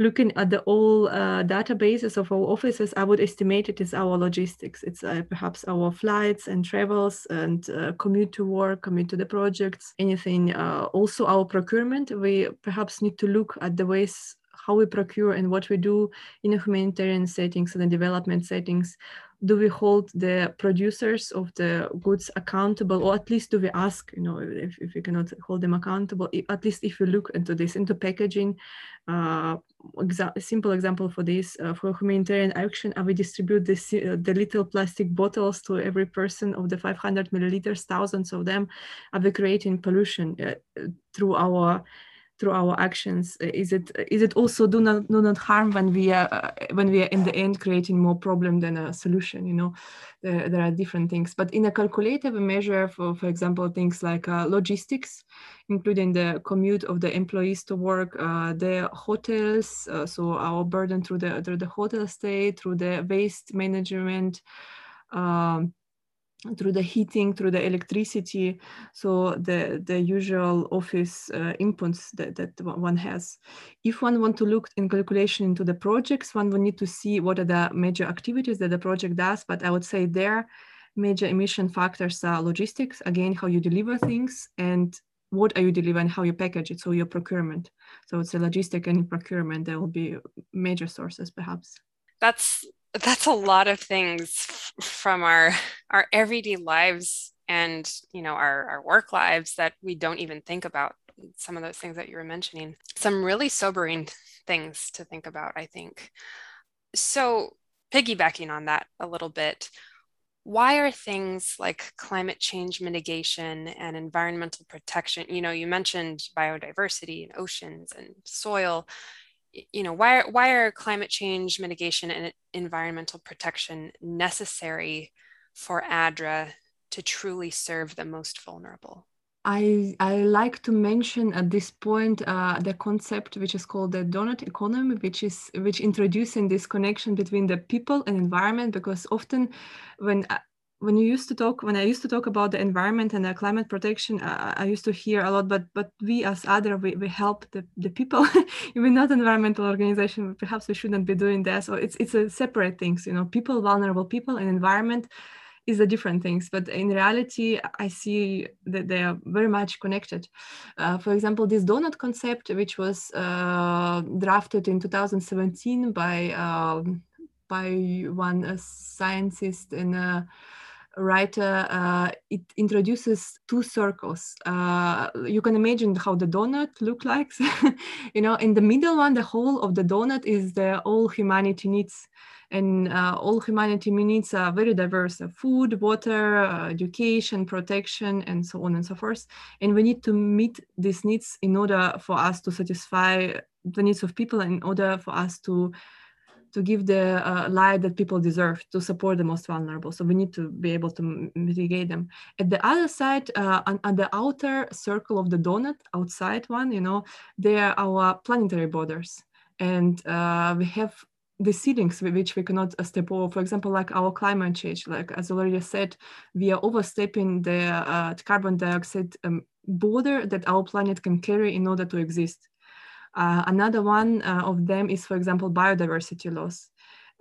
F: looking at the all uh, databases of our offices, I would estimate it is our logistics. It's uh, perhaps our flights and travels and uh, commute to work, commute to the projects, anything. Uh, also our procurement. We perhaps need to look at the ways how we procure and what we do in humanitarian settings and the development settings. Do we hold the producers of the goods accountable or at least do we ask you know if, if we cannot hold them accountable at least if you look into this into packaging uh, exa- simple example for this uh, for humanitarian action uh, we distribute this, uh, the little plastic bottles to every person of the 500 milliliters thousands of them are we creating pollution uh, through our through our actions uh, is it is it also do not do not harm when we are uh, when we are in the end creating more problem than a solution you know? There, there are different things. But in a calculative measure for for example things like uh, logistics including the commute of the employees to work uh, the hotels uh, so our burden through the through the hotel stay through the waste management um, through the heating, through the electricity, so the, the usual office uh, inputs that, that one has. If one want to look in calculation into the projects, one will need to see what are the major activities that the project does, but I would say there major emission factors are logistics, again, how you deliver things and what are you delivering, how you package it, so your procurement. So it's a logistic and procurement, there will be major sources perhaps.
B: That's that's a lot of things from our our everyday lives and you know our, our work lives that we don't even think about some of those things that you were mentioning. Some really sobering things to think about i think. So piggybacking on that a little bit why are things like climate change mitigation and environmental protection you know you mentioned biodiversity and oceans and soil you know why why are climate change mitigation and environmental protection necessary for ADRA to truly serve the most vulnerable?
F: I, I like to mention at this point uh, the concept which is called the donut economy, which is which introducing this connection between the people and environment. Because often, when uh, when you used to talk when i used to talk about the environment and the climate protection uh, i used to hear a lot but but we as ADRA we, we help the, the people. We're not environmental organization. Perhaps we shouldn't be doing that. So it's it's a separate things you know. People vulnerable people and environment is a different things. But in reality i see that they are very much connected. Uh, for example this donut concept which was uh, drafted in 2017 by um, by one uh, scientist in a writer, uh, it introduces two circles. Uh, you can imagine how the donut look like. you know, in the middle one, the whole of the donut is the all humanity needs. And uh, all humanity needs are very diverse, uh, food, water, uh, education, protection, and so on and so forth. And we need to meet these needs in order for us to satisfy the needs of people, in order for us to to give the uh, light that people deserve to support the most vulnerable. So we need to be able to mitigate them. At the other side, uh, on, on, the outer circle of the donut, outside one, you know, they are our planetary borders. And uh, we have the ceilings which we cannot uh, step over. For example, like our climate change, like as already said, we are overstepping the uh, carbon dioxide um, border that our planet can carry in order to exist. Uh, another one uh, of them is, for example, biodiversity loss.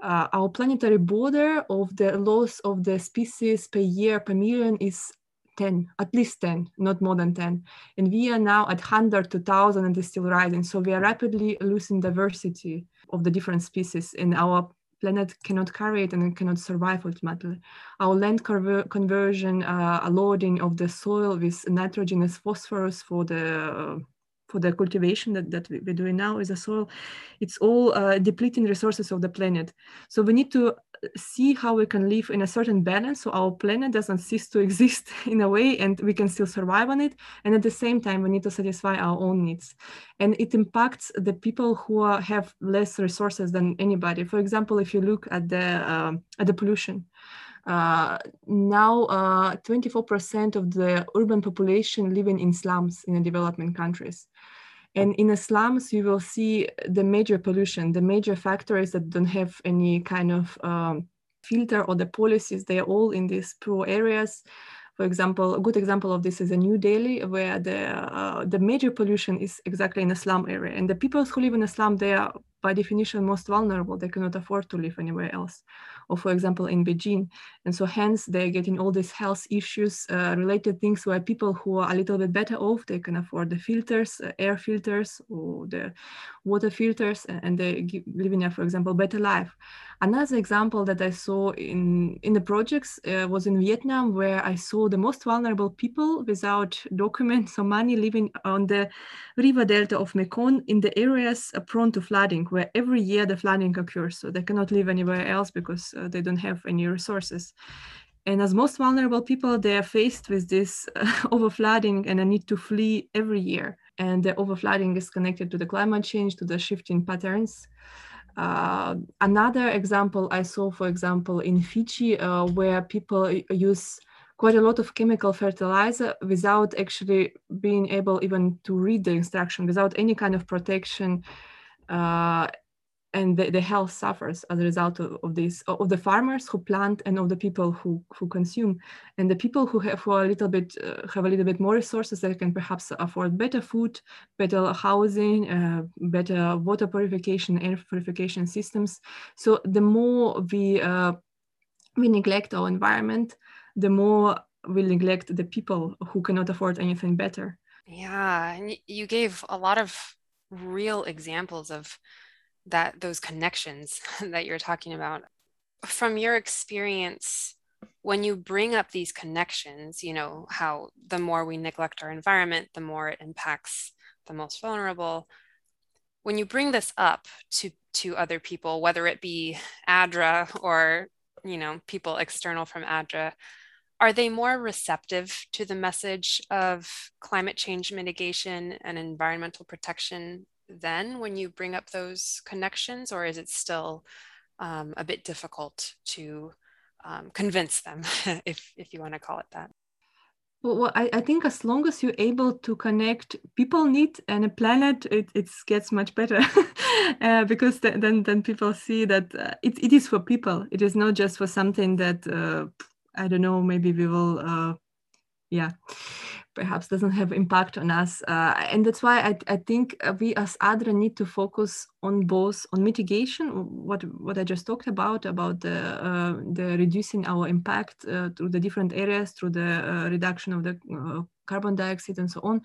F: Uh, our planetary border of the loss of the species per year per million is 10, at least 10, not more than 10. And we are now at 100 to 1,000 and it's still rising. So we are rapidly losing diversity of the different species and our planet cannot carry it and cannot survive ultimately. Our land conver conversion, uh, loading of the soil with nitrogenous phosphorus for the for the cultivation that, that we're doing now is a soil, it's all uh, depleting resources of the planet. So we need to see how we can live in a certain balance so our planet doesn't cease to exist in a way and we can still survive on it. And at the same time, we need to satisfy our own needs. And it impacts the people who are, have less resources than anybody. For example, if you look at the, uh, at the pollution, uh, now, 24% uh, of the urban population living in slums in the developing countries. And in the slums, you will see the major pollution, the major factories that don't have any kind of um, filter or the policies, they are all in these poor areas. For example, a good example of this is a New Delhi, where the, uh, the major pollution is exactly in a slum area. And the people who live in a slum, they are by definition most vulnerable. They cannot afford to live anywhere else. Or for example in Beijing. And so hence they're getting all these health issues uh, related things where people who are a little bit better off, they can afford the filters, uh, air filters or the water filters, and they're living there, for example, better life. Another example that I saw in, in the projects uh, was in Vietnam, where I saw the most vulnerable people without documents or money living on the river delta of Mekong in the areas prone to flooding, where every year the flooding occurs. So they cannot live anywhere else because uh, they don't have any resources. And as most vulnerable people, they are faced with this uh, overflooding and a need to flee every year. And the overflooding is connected to the climate change, to the shifting patterns. Uh, another example I saw, for example, in Fiji, uh, where people use quite a lot of chemical fertilizer without actually being able even to read the instruction, without any kind of protection. Uh, and the, the, health suffers as a result of, of, this of the farmers who plant and of the people who who consume. And the people who have who a little bit uh, have a little bit more resources that can perhaps afford better food better housing uh, better water purification air purification systems. So the more we uh, we neglect our environment the more we neglect the people who cannot afford anything better.
B: Yeah and you gave a lot of real examples of that those connections that you're talking about. From your experience when you bring up these connections you know how the more we neglect our environment the more it impacts the most vulnerable. When you bring this up to to other people whether it be adra or you know people external from adra are they more receptive to the message of climate change mitigation and environmental protection then when you bring up those connections, or is it still um, a bit difficult to um, convince them, if, if you want to call it that?
F: Well, I, I, think as long as you're able to connect people need and a planet, it, it gets much better uh, because th- then then people see that uh, it, it is for people. It is not just for something that uh, I don't know. Maybe we will, uh, yeah perhaps doesn't have impact on us. Uh, and that's why I, I think we as ADRA need to focus on both on mitigation, what what I just talked about, about the, uh, the reducing our impact uh, through the different areas, through the uh, reduction of the uh, carbon dioxide and so on,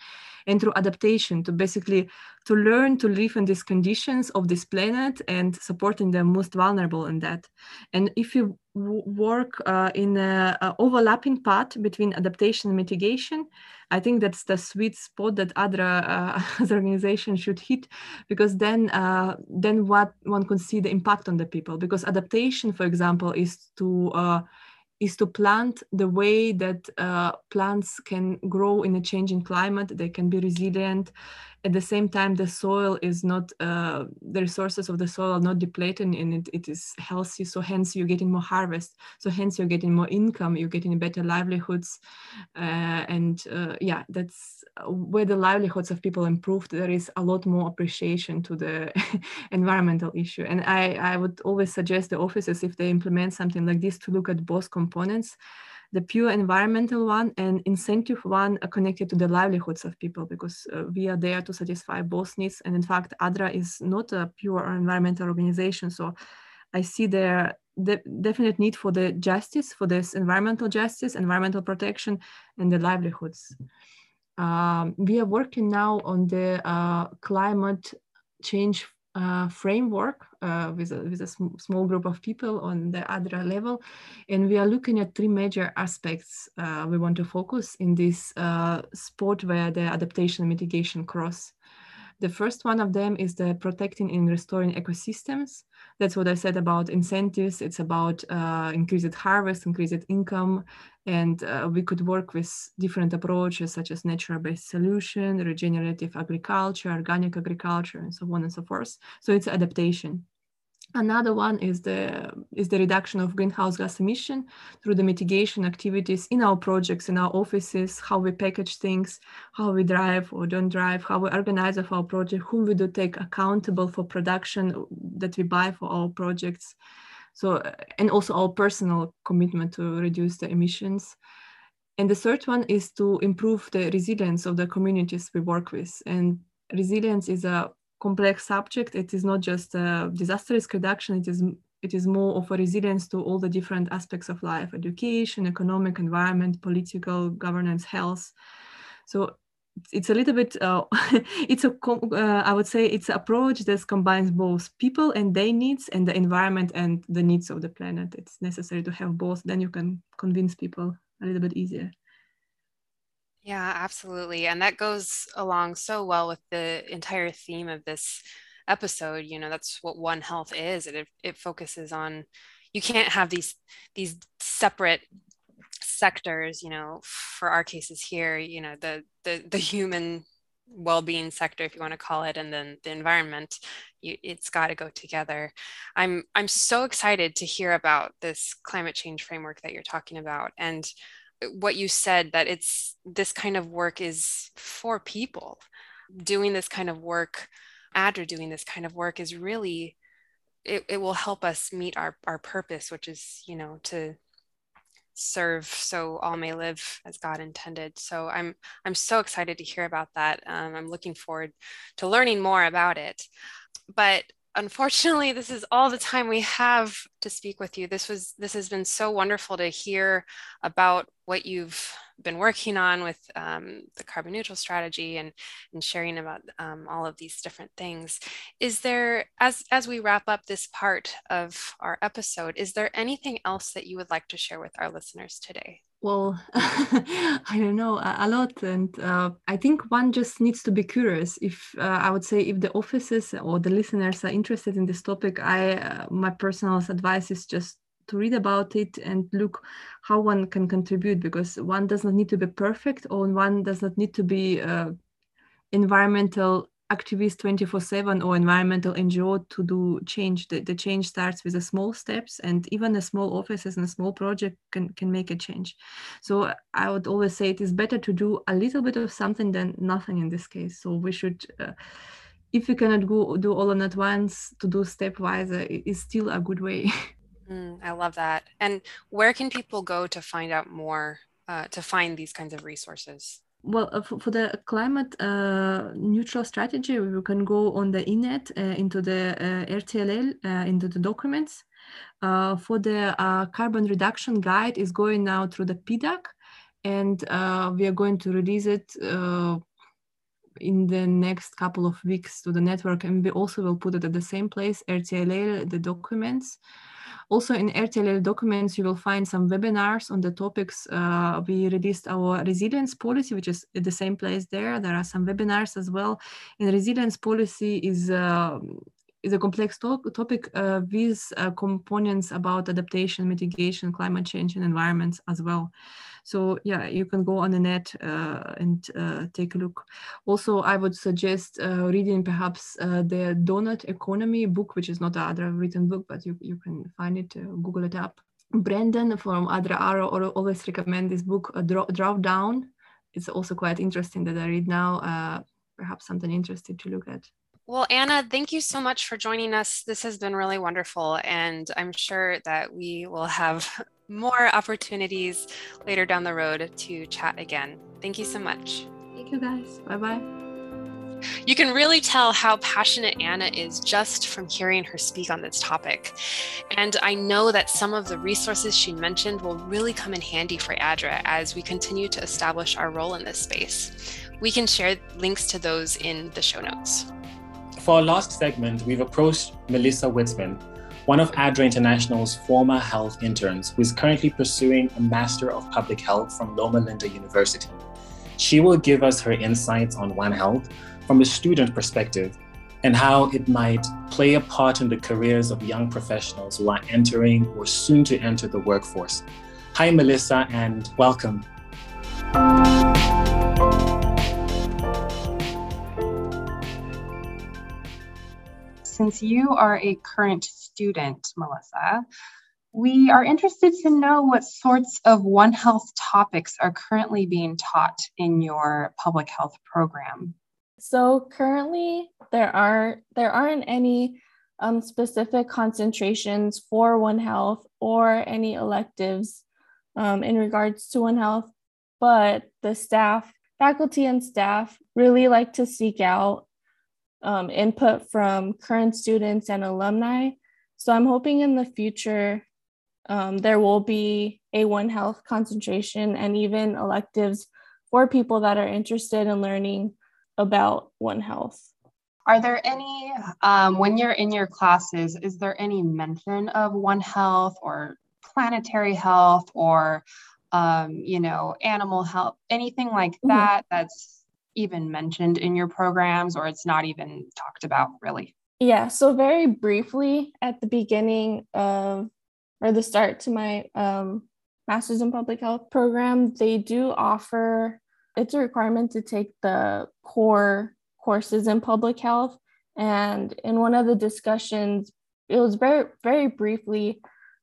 F: and through adaptation to basically to learn to live in these conditions of this planet and supporting the most vulnerable in that. And if you work uh, in an overlapping path between adaptation and mitigation, I think that's the sweet spot that other uh, organizations should hit, because then uh, then what one can see the impact on the people. Because adaptation, for example, is to uh, is to plant the way that uh, plants can grow in a changing climate. They can be resilient. At the same time, the soil is not, uh, the resources of the soil are not depleted and it, it is healthy. So hence you're getting more harvest. So hence you're getting more income, you're getting better livelihoods. Uh, and uh, yeah, that's where the livelihoods of people improved. There is a lot more appreciation to the environmental issue. And I, I would always suggest the offices, if they implement something like this, to look at both components the pure environmental one and incentive one are connected to the livelihoods of people because uh, we are there to satisfy both needs. And in fact, ADRA is not a pure environmental organization. So I see there the definite need for the justice, for this environmental justice, environmental protection, and the livelihoods. Um, we are working now on the uh, climate change uh, framework uh, with, a, with a sm small group of people on the ADRA level. And we are looking at three major aspects uh, we want to focus in this uh, spot where the adaptation and mitigation cross. The first one of them is the protecting and restoring ecosystems. That's what I said about incentives. It's about uh, increased harvest, increased income, and uh, we could work with different approaches such as natural-based solution, regenerative agriculture, organic agriculture, and so on and so forth. So it's adaptation. Another one is the, is the reduction of greenhouse gas emission through the mitigation activities in our projects, in our offices, how we package things, how we drive or don't drive, how we organize of our project, whom we do take accountable for production that we buy for our projects. So, and also our personal commitment to reduce the emissions. And the third one is to improve the resilience of the communities we work with. And resilience is a complex subject. It is not just a disaster risk reduction, it is it is more of a resilience to all the different aspects of life education economic environment political governance health so it's a little bit uh, it's a uh, i would say it's an approach that combines both people and their needs and the environment and the needs of the planet it's necessary to have both then you can convince people a little bit easier
B: yeah absolutely and that goes along so well with the entire theme of this episode you know that's what one health is it, it focuses on you can't have these these separate sectors you know for our cases here you know the the, the human well-being sector if you want to call it and then the environment you, it's got to go together. I'm i'm so excited to hear about this climate change framework that you're talking about and what you said that it's this kind of work is for people doing this kind of work ADRA doing this kind of work is really it, it will help us meet our, our purpose which is you know to serve so all may live as God intended. So I'm I'm so excited to hear about that. Um, I'm looking forward to learning more about it. But unfortunately, this is all the time we have to speak with you. This was this has been so wonderful to hear about what you've been working on with um, the carbon neutral strategy and, and sharing about um, all of these different things. Is there, as, as we wrap up this part of our episode, is there anything else that you would like to share with our listeners today?
F: Well i don't know a, lot and uh, i think one just needs to be curious if uh, i would say if the offices or the listeners are interested in this topic i uh, my personal advice is just to read about it and look how one can contribute because one does not need to be perfect or one does not need to be uh, environmental activist 24-7 or environmental ngo to do change the, the change starts with the small steps and even the small offices and a small project can, can make a change so i would always say it is better to do a little bit of something than nothing in this case so we should uh, if you cannot go do all at once to do stepwise uh, is still a good way
B: Mm, I love that. And where can people go to find out more, uh, to find these kinds of resources?
F: Well, uh, for, for, the climate uh, neutral strategy, we can go on the INET uh, into the uh, RTLL, uh, into the documents. for the carbon reduction guide is going now through the PDAC, and we are going to release it in the next couple of weeks to the network, and we also will put it at the same place, RTLL, the documents. Also in RTLL documents, you will find some webinars on the topics. Uh, we released our resilience policy, which is at the same place there. There are some webinars as well. And resilience policy is uh, is a complex to topic uh, with uh, components about adaptation, mitigation, climate change, and environments as well. So yeah, you can go on the net uh, and uh, take a look. Also, I would suggest uh, reading perhaps uh, the Donut Economy book, which is not a ADRA written book, but you, you can find it, Google it up. Brandon from ADRA Arrow always recommend this book, uh, Drawdown. It's also quite interesting that I read now. perhaps something interesting to look at.
B: Well, Anna, thank you so much for joining us. This has been really wonderful, and I'm sure that we will have more opportunities later down the road to chat again. Thank you so much.
F: Thank you, guys. Bye bye.
B: You can really tell how passionate Anna is just from hearing her speak on this topic. And I know that some of the resources she mentioned will really come in handy for ADRA as we continue to establish our role in this space. We can share links to those in the show notes.
A: For our last segment, we've approached Melissa Witzman, one of ADRA International's former health interns who is currently pursuing a Master of Public Health from Loma Linda University. She will give us her insights on One Health from a student perspective and how it might play a part in the careers of young professionals who are entering or soon to enter the workforce. Hi, Melissa, and welcome.
D: Since you are a current student, Melissa, we are interested to know what sorts of One Health topics are currently being taught in your public health program.
G: So currently, there are there aren't any um, specific concentrations for One Health or any electives um, in regards to One Health, but the staff, faculty, and staff really like to seek out um, input from current students and alumni So I'm hoping in the future um, there will be a One Health concentration and even electives for people that are interested in learning about One Health.
B: Are there any, um, when you're in your classes, is there any mention of One Health or planetary health or, um, you know, animal health, anything like mm-hmm. that that's even mentioned in your programs or it's not even talked about really?
G: Yeah, so very briefly at the beginning of or the start to my um, master's in public health program, they do offer it's a requirement to take the core courses in public health. And in one of the discussions, it was very, very briefly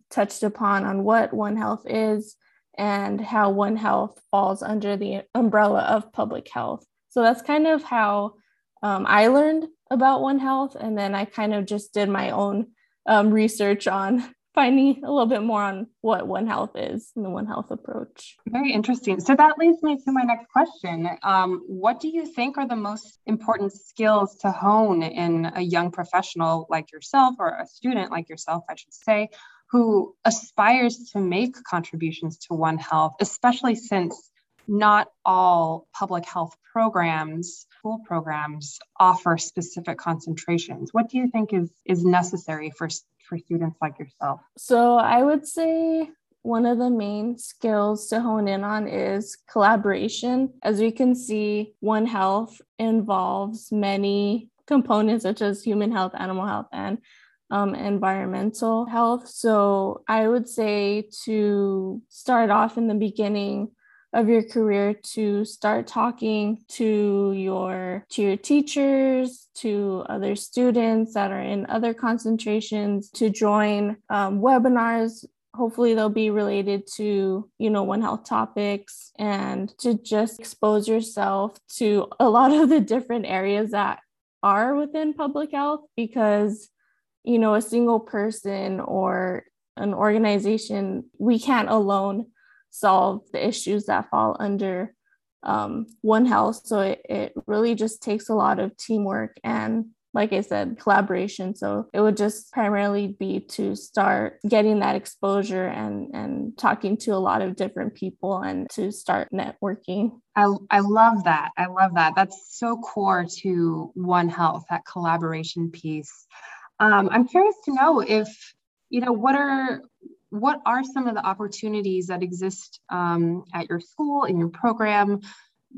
G: touched upon on what One Health is and how One Health falls under the umbrella of public health. So that's kind of how um, I learned about One Health. And then I kind of just did my own um, research on finding a little bit more on what One Health is and the One Health approach.
B: Very interesting. So that leads me to my next question. Um, what do you think are the most important skills to hone in a young professional like yourself, or a student like yourself, I should say, who aspires to make contributions to One Health, especially since not all public health programs, school programs offer specific concentrations. What do you think is, is necessary for for students like yourself?
G: So I would say one of the main skills to hone in on is collaboration. As we can see, One Health involves many components such as human health, animal health, and um, environmental health. So I would say to start off in the beginning of your career to start talking to your to your teachers to other students that are in other concentrations to join um, webinars. Hopefully they'll be related to you know one health topics and to just expose yourself to a lot of the different areas that are within public health because you know a single person or an organization we can't alone solve the issues that fall under um, One Health. So it, it really just takes a lot of teamwork and like I said, collaboration. So it would just primarily be to start getting that exposure and and talking to a lot of different people and to start networking.
B: I, I love that. I love that. That's so core to One Health, that collaboration piece. Um, I'm curious to know if, you know, what are what are some of the opportunities that exist um, at your school in your program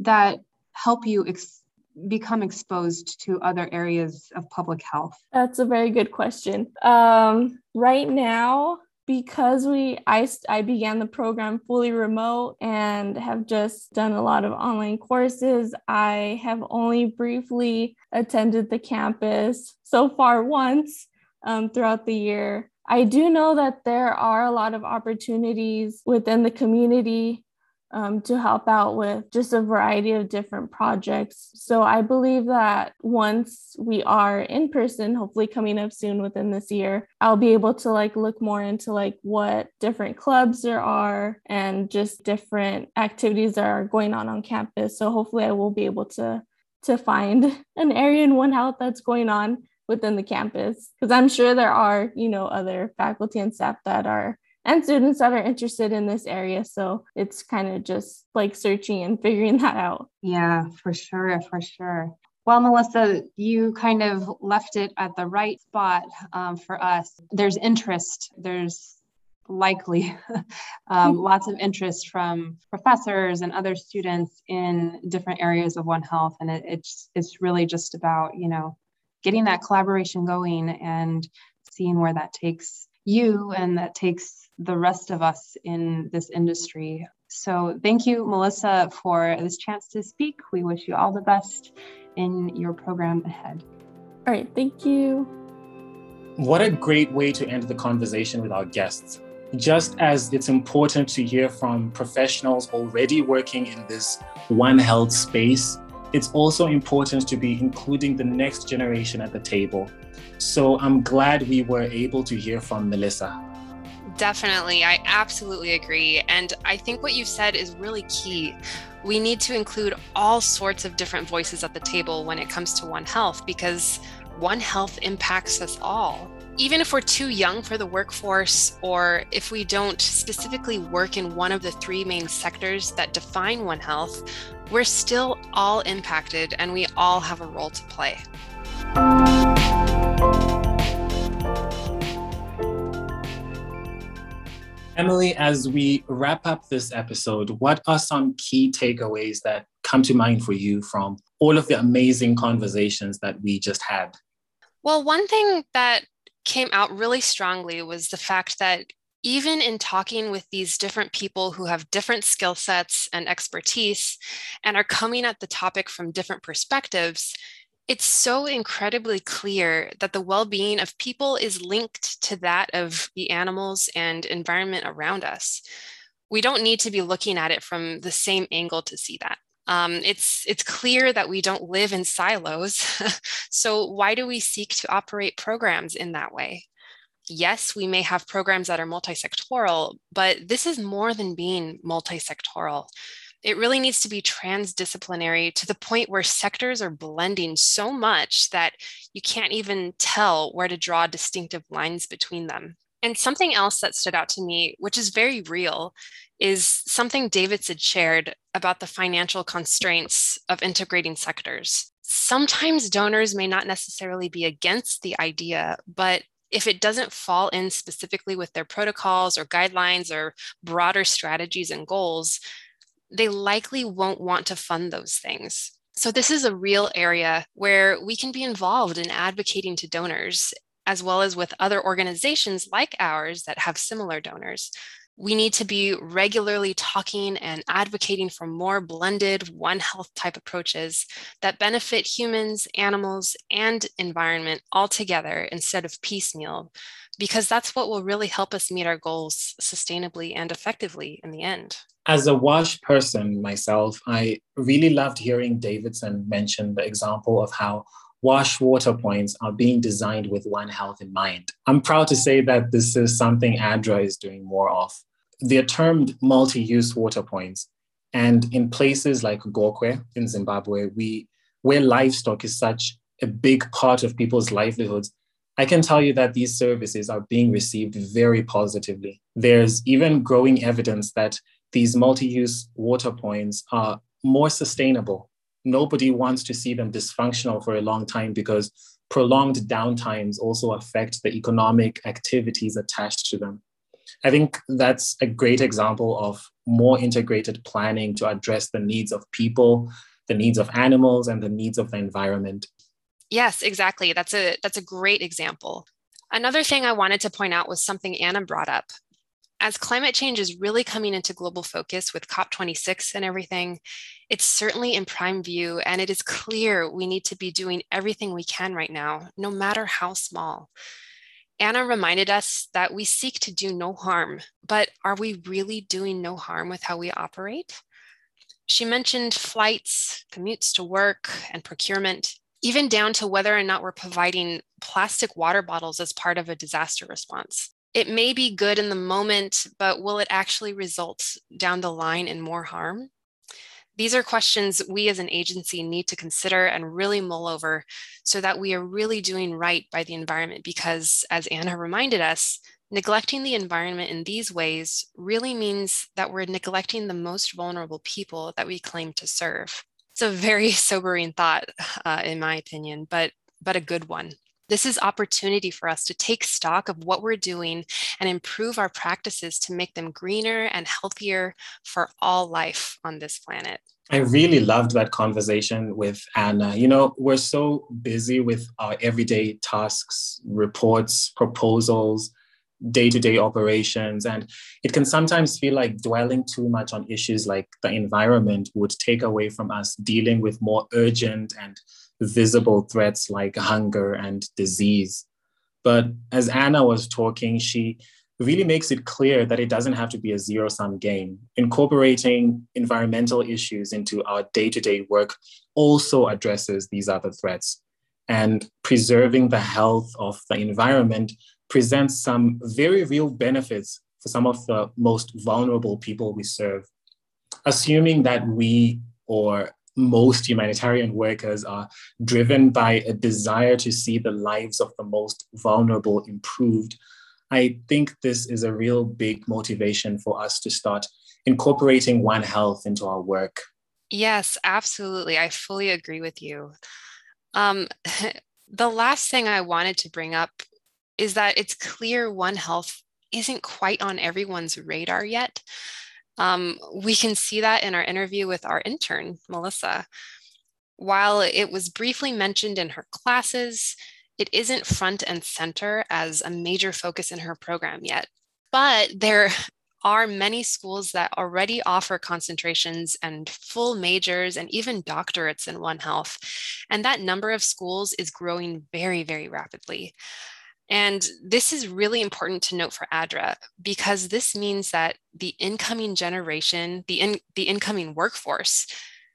B: that help you ex- become exposed to other areas of public health?
G: That's a very good question. Um, right now because we I, I began the program fully remote and have just done a lot of online courses i have only briefly attended the campus so far once um, throughout the year I do know that there are a lot of opportunities within the community um, to help out with just a variety of different projects. So I believe that once we are in person, hopefully coming up soon within this year, I'll be able to like look more into like what different clubs there are and just different activities that are going on on campus. So hopefully I will be able to to find an area in One Health that's going on within the campus because i'm sure there are you know other faculty and staff that are and students that are interested in this area so it's kind of just like searching and figuring that out
B: yeah for sure for sure well, Melissa, you kind of left it at the right spot um, for us. There's interest. There's likely um, lots of interest from professors and other students in different areas of One Health, and it, it's it's really just about you know getting that collaboration going and seeing where that takes you and that takes the rest of us in this industry. So, thank you, Melissa, for this chance to speak. We wish you all the best in your program ahead.
G: All right, thank you.
A: What a great way to end the conversation with our guests. Just as it's important to hear from professionals already working in this One Health space, it's also important to be including the next generation at the table. So I'm glad we were able to hear from Melissa.
H: Definitely. I absolutely agree. And I think what you've said is really key. We need to include all sorts of different voices at the table when it comes to One Health because One Health impacts us all.
B: Even if we're too young for the workforce, or if we don't specifically work in one of the three main sectors that define One Health, we're still all impacted and we all have a role to play.
A: Emily, as we wrap up this episode, what are some key takeaways that come to mind for you from all of the amazing conversations that we just had?
B: Well, one thing that came out really strongly was the fact that even in talking with these different people who have different skill sets and expertise and are coming at the topic from different perspectives, it's so incredibly clear that the well being of people is linked to that of the animals and environment around us. We don't need to be looking at it from the same angle to see that. Um, it's it's clear that we don't live in silos. so why do we seek to operate programs in that way? Yes, we may have programs that are multisectoral, but this is more than being multisectoral. It really needs to be transdisciplinary to the point where sectors are blending so much that you can't even tell where to draw distinctive lines between them. And something else that stood out to me, which is very real, is something Davidson shared about the financial constraints of integrating sectors. Sometimes donors may not necessarily be against the idea, but if it doesn't fall in specifically with their protocols or guidelines or broader strategies and goals, they likely won't want to fund those things. So, this is a real area where we can be involved in advocating to donors, as well as with other organizations like ours that have similar donors we need to be regularly talking and advocating for more blended One Health type approaches that benefit humans, animals, and environment all together instead of piecemeal, because that's what will really help us meet our goals sustainably and effectively in the end.
A: As a WASH person myself, I really loved hearing Davidson mention the example of how WASH water points are being designed with One Health in mind. I'm proud to say that this is something ADRA is doing more of. They're termed multi use water points. And in places like Gokwe in Zimbabwe, we, where livestock is such a big part of people's livelihoods, I can tell you that these services are being received very positively. There's even growing evidence that these multi use water points are more sustainable. Nobody wants to see them dysfunctional for a long time because prolonged downtimes also affect the economic activities attached to them. I think that's a great example of more integrated planning to address the needs of people, the needs of animals, and the needs of the environment.
B: Yes, exactly. That's a that's a great example. Another thing I wanted to point out was something Anna brought up. As climate change is really coming into global focus with COP26 and everything, it's certainly in prime view, and it is clear we need to be doing everything we can right now, no matter how small. Anna reminded us that we seek to do no harm, but are we really doing no harm with how we operate? She mentioned flights, commutes to work, and procurement, even down to whether or not we're providing plastic water bottles as part of a disaster response. It may be good in the moment, but will it actually result down the line in more harm? These are questions we as an agency need to consider and really mull over so that we are really doing right by the environment. Because, as Anna reminded us, neglecting the environment in these ways really means that we're neglecting the most vulnerable people that we claim to serve. It's a very sobering thought, uh, in my opinion, but, but a good one. This is opportunity for us to take stock of what we're doing and improve our practices to make them greener and healthier for all life on this planet.
A: I really loved that conversation with Anna. You know, we're so busy with our everyday tasks, reports, proposals, day to day operations. And it can sometimes feel like dwelling too much on issues like the environment would take away from us dealing with more urgent and visible threats like hunger and disease. But as Anna was talking, she really makes it clear that it doesn't have to be a zero sum game. Incorporating environmental issues into our day to day work also addresses these other threats. And preserving the health of the environment presents some very real benefits for some of the most vulnerable people we serve. Assuming that we or most humanitarian workers are driven by a desire to see the lives of the most vulnerable improved, I think this is a real big motivation for us to start incorporating One Health into our work.
B: Yes, absolutely. I fully agree with you. Um, the last thing I wanted to bring up is that it's clear One Health isn't quite on everyone's radar yet. Um, we can see that in our interview with our intern, Melissa. While it was briefly mentioned in her classes, it isn't front and center as a major focus in her program yet. But there are many schools that already offer concentrations and full majors and even doctorates in One Health. And that number of schools is growing very, very rapidly. And this is really important to note for ADRA because this means that the incoming generation, the, in, the incoming workforce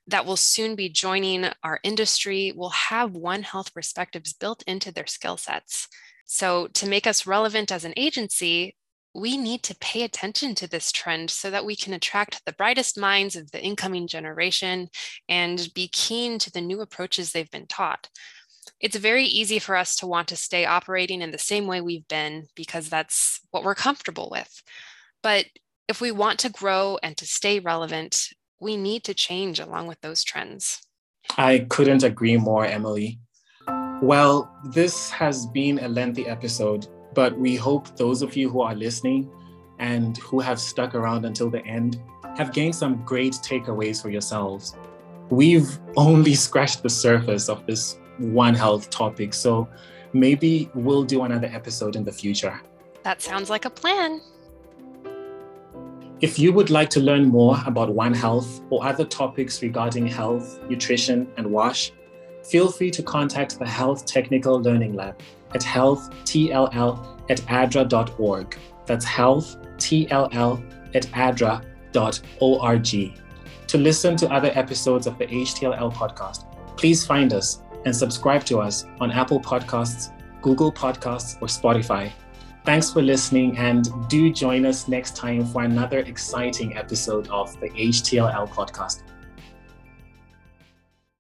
B: that will soon be joining our industry will have One Health perspectives built into their skill sets. So, to make us relevant as an agency, we need to pay attention to this trend so that we can attract the brightest minds of the incoming generation and be keen to the new approaches they've been taught it's very easy for us to want to stay operating in the same way we've been because that's what we're comfortable with. But if we want to grow and to stay relevant, we need to change along with those trends.
A: I couldn't agree more, Emily. Well, this has been a lengthy episode, but we hope those of you who are listening and who have stuck around until the end have gained some great takeaways for yourselves. We've only scratched the surface of this one health topic. So maybe we'll do another episode in the future.
B: That sounds like a plan.
A: If you would like to learn more about One Health or other topics regarding health, nutrition, and WASH, feel free to contact the Health Technical Learning Lab at healthtll at adra.org. That's healthtll at adra.org. To listen to other episodes of the HTLL podcast, please find us and subscribe to us on Apple Podcasts, Google Podcasts, or Spotify. Thanks for listening, and do join us next time for another exciting episode of the HTLL podcast.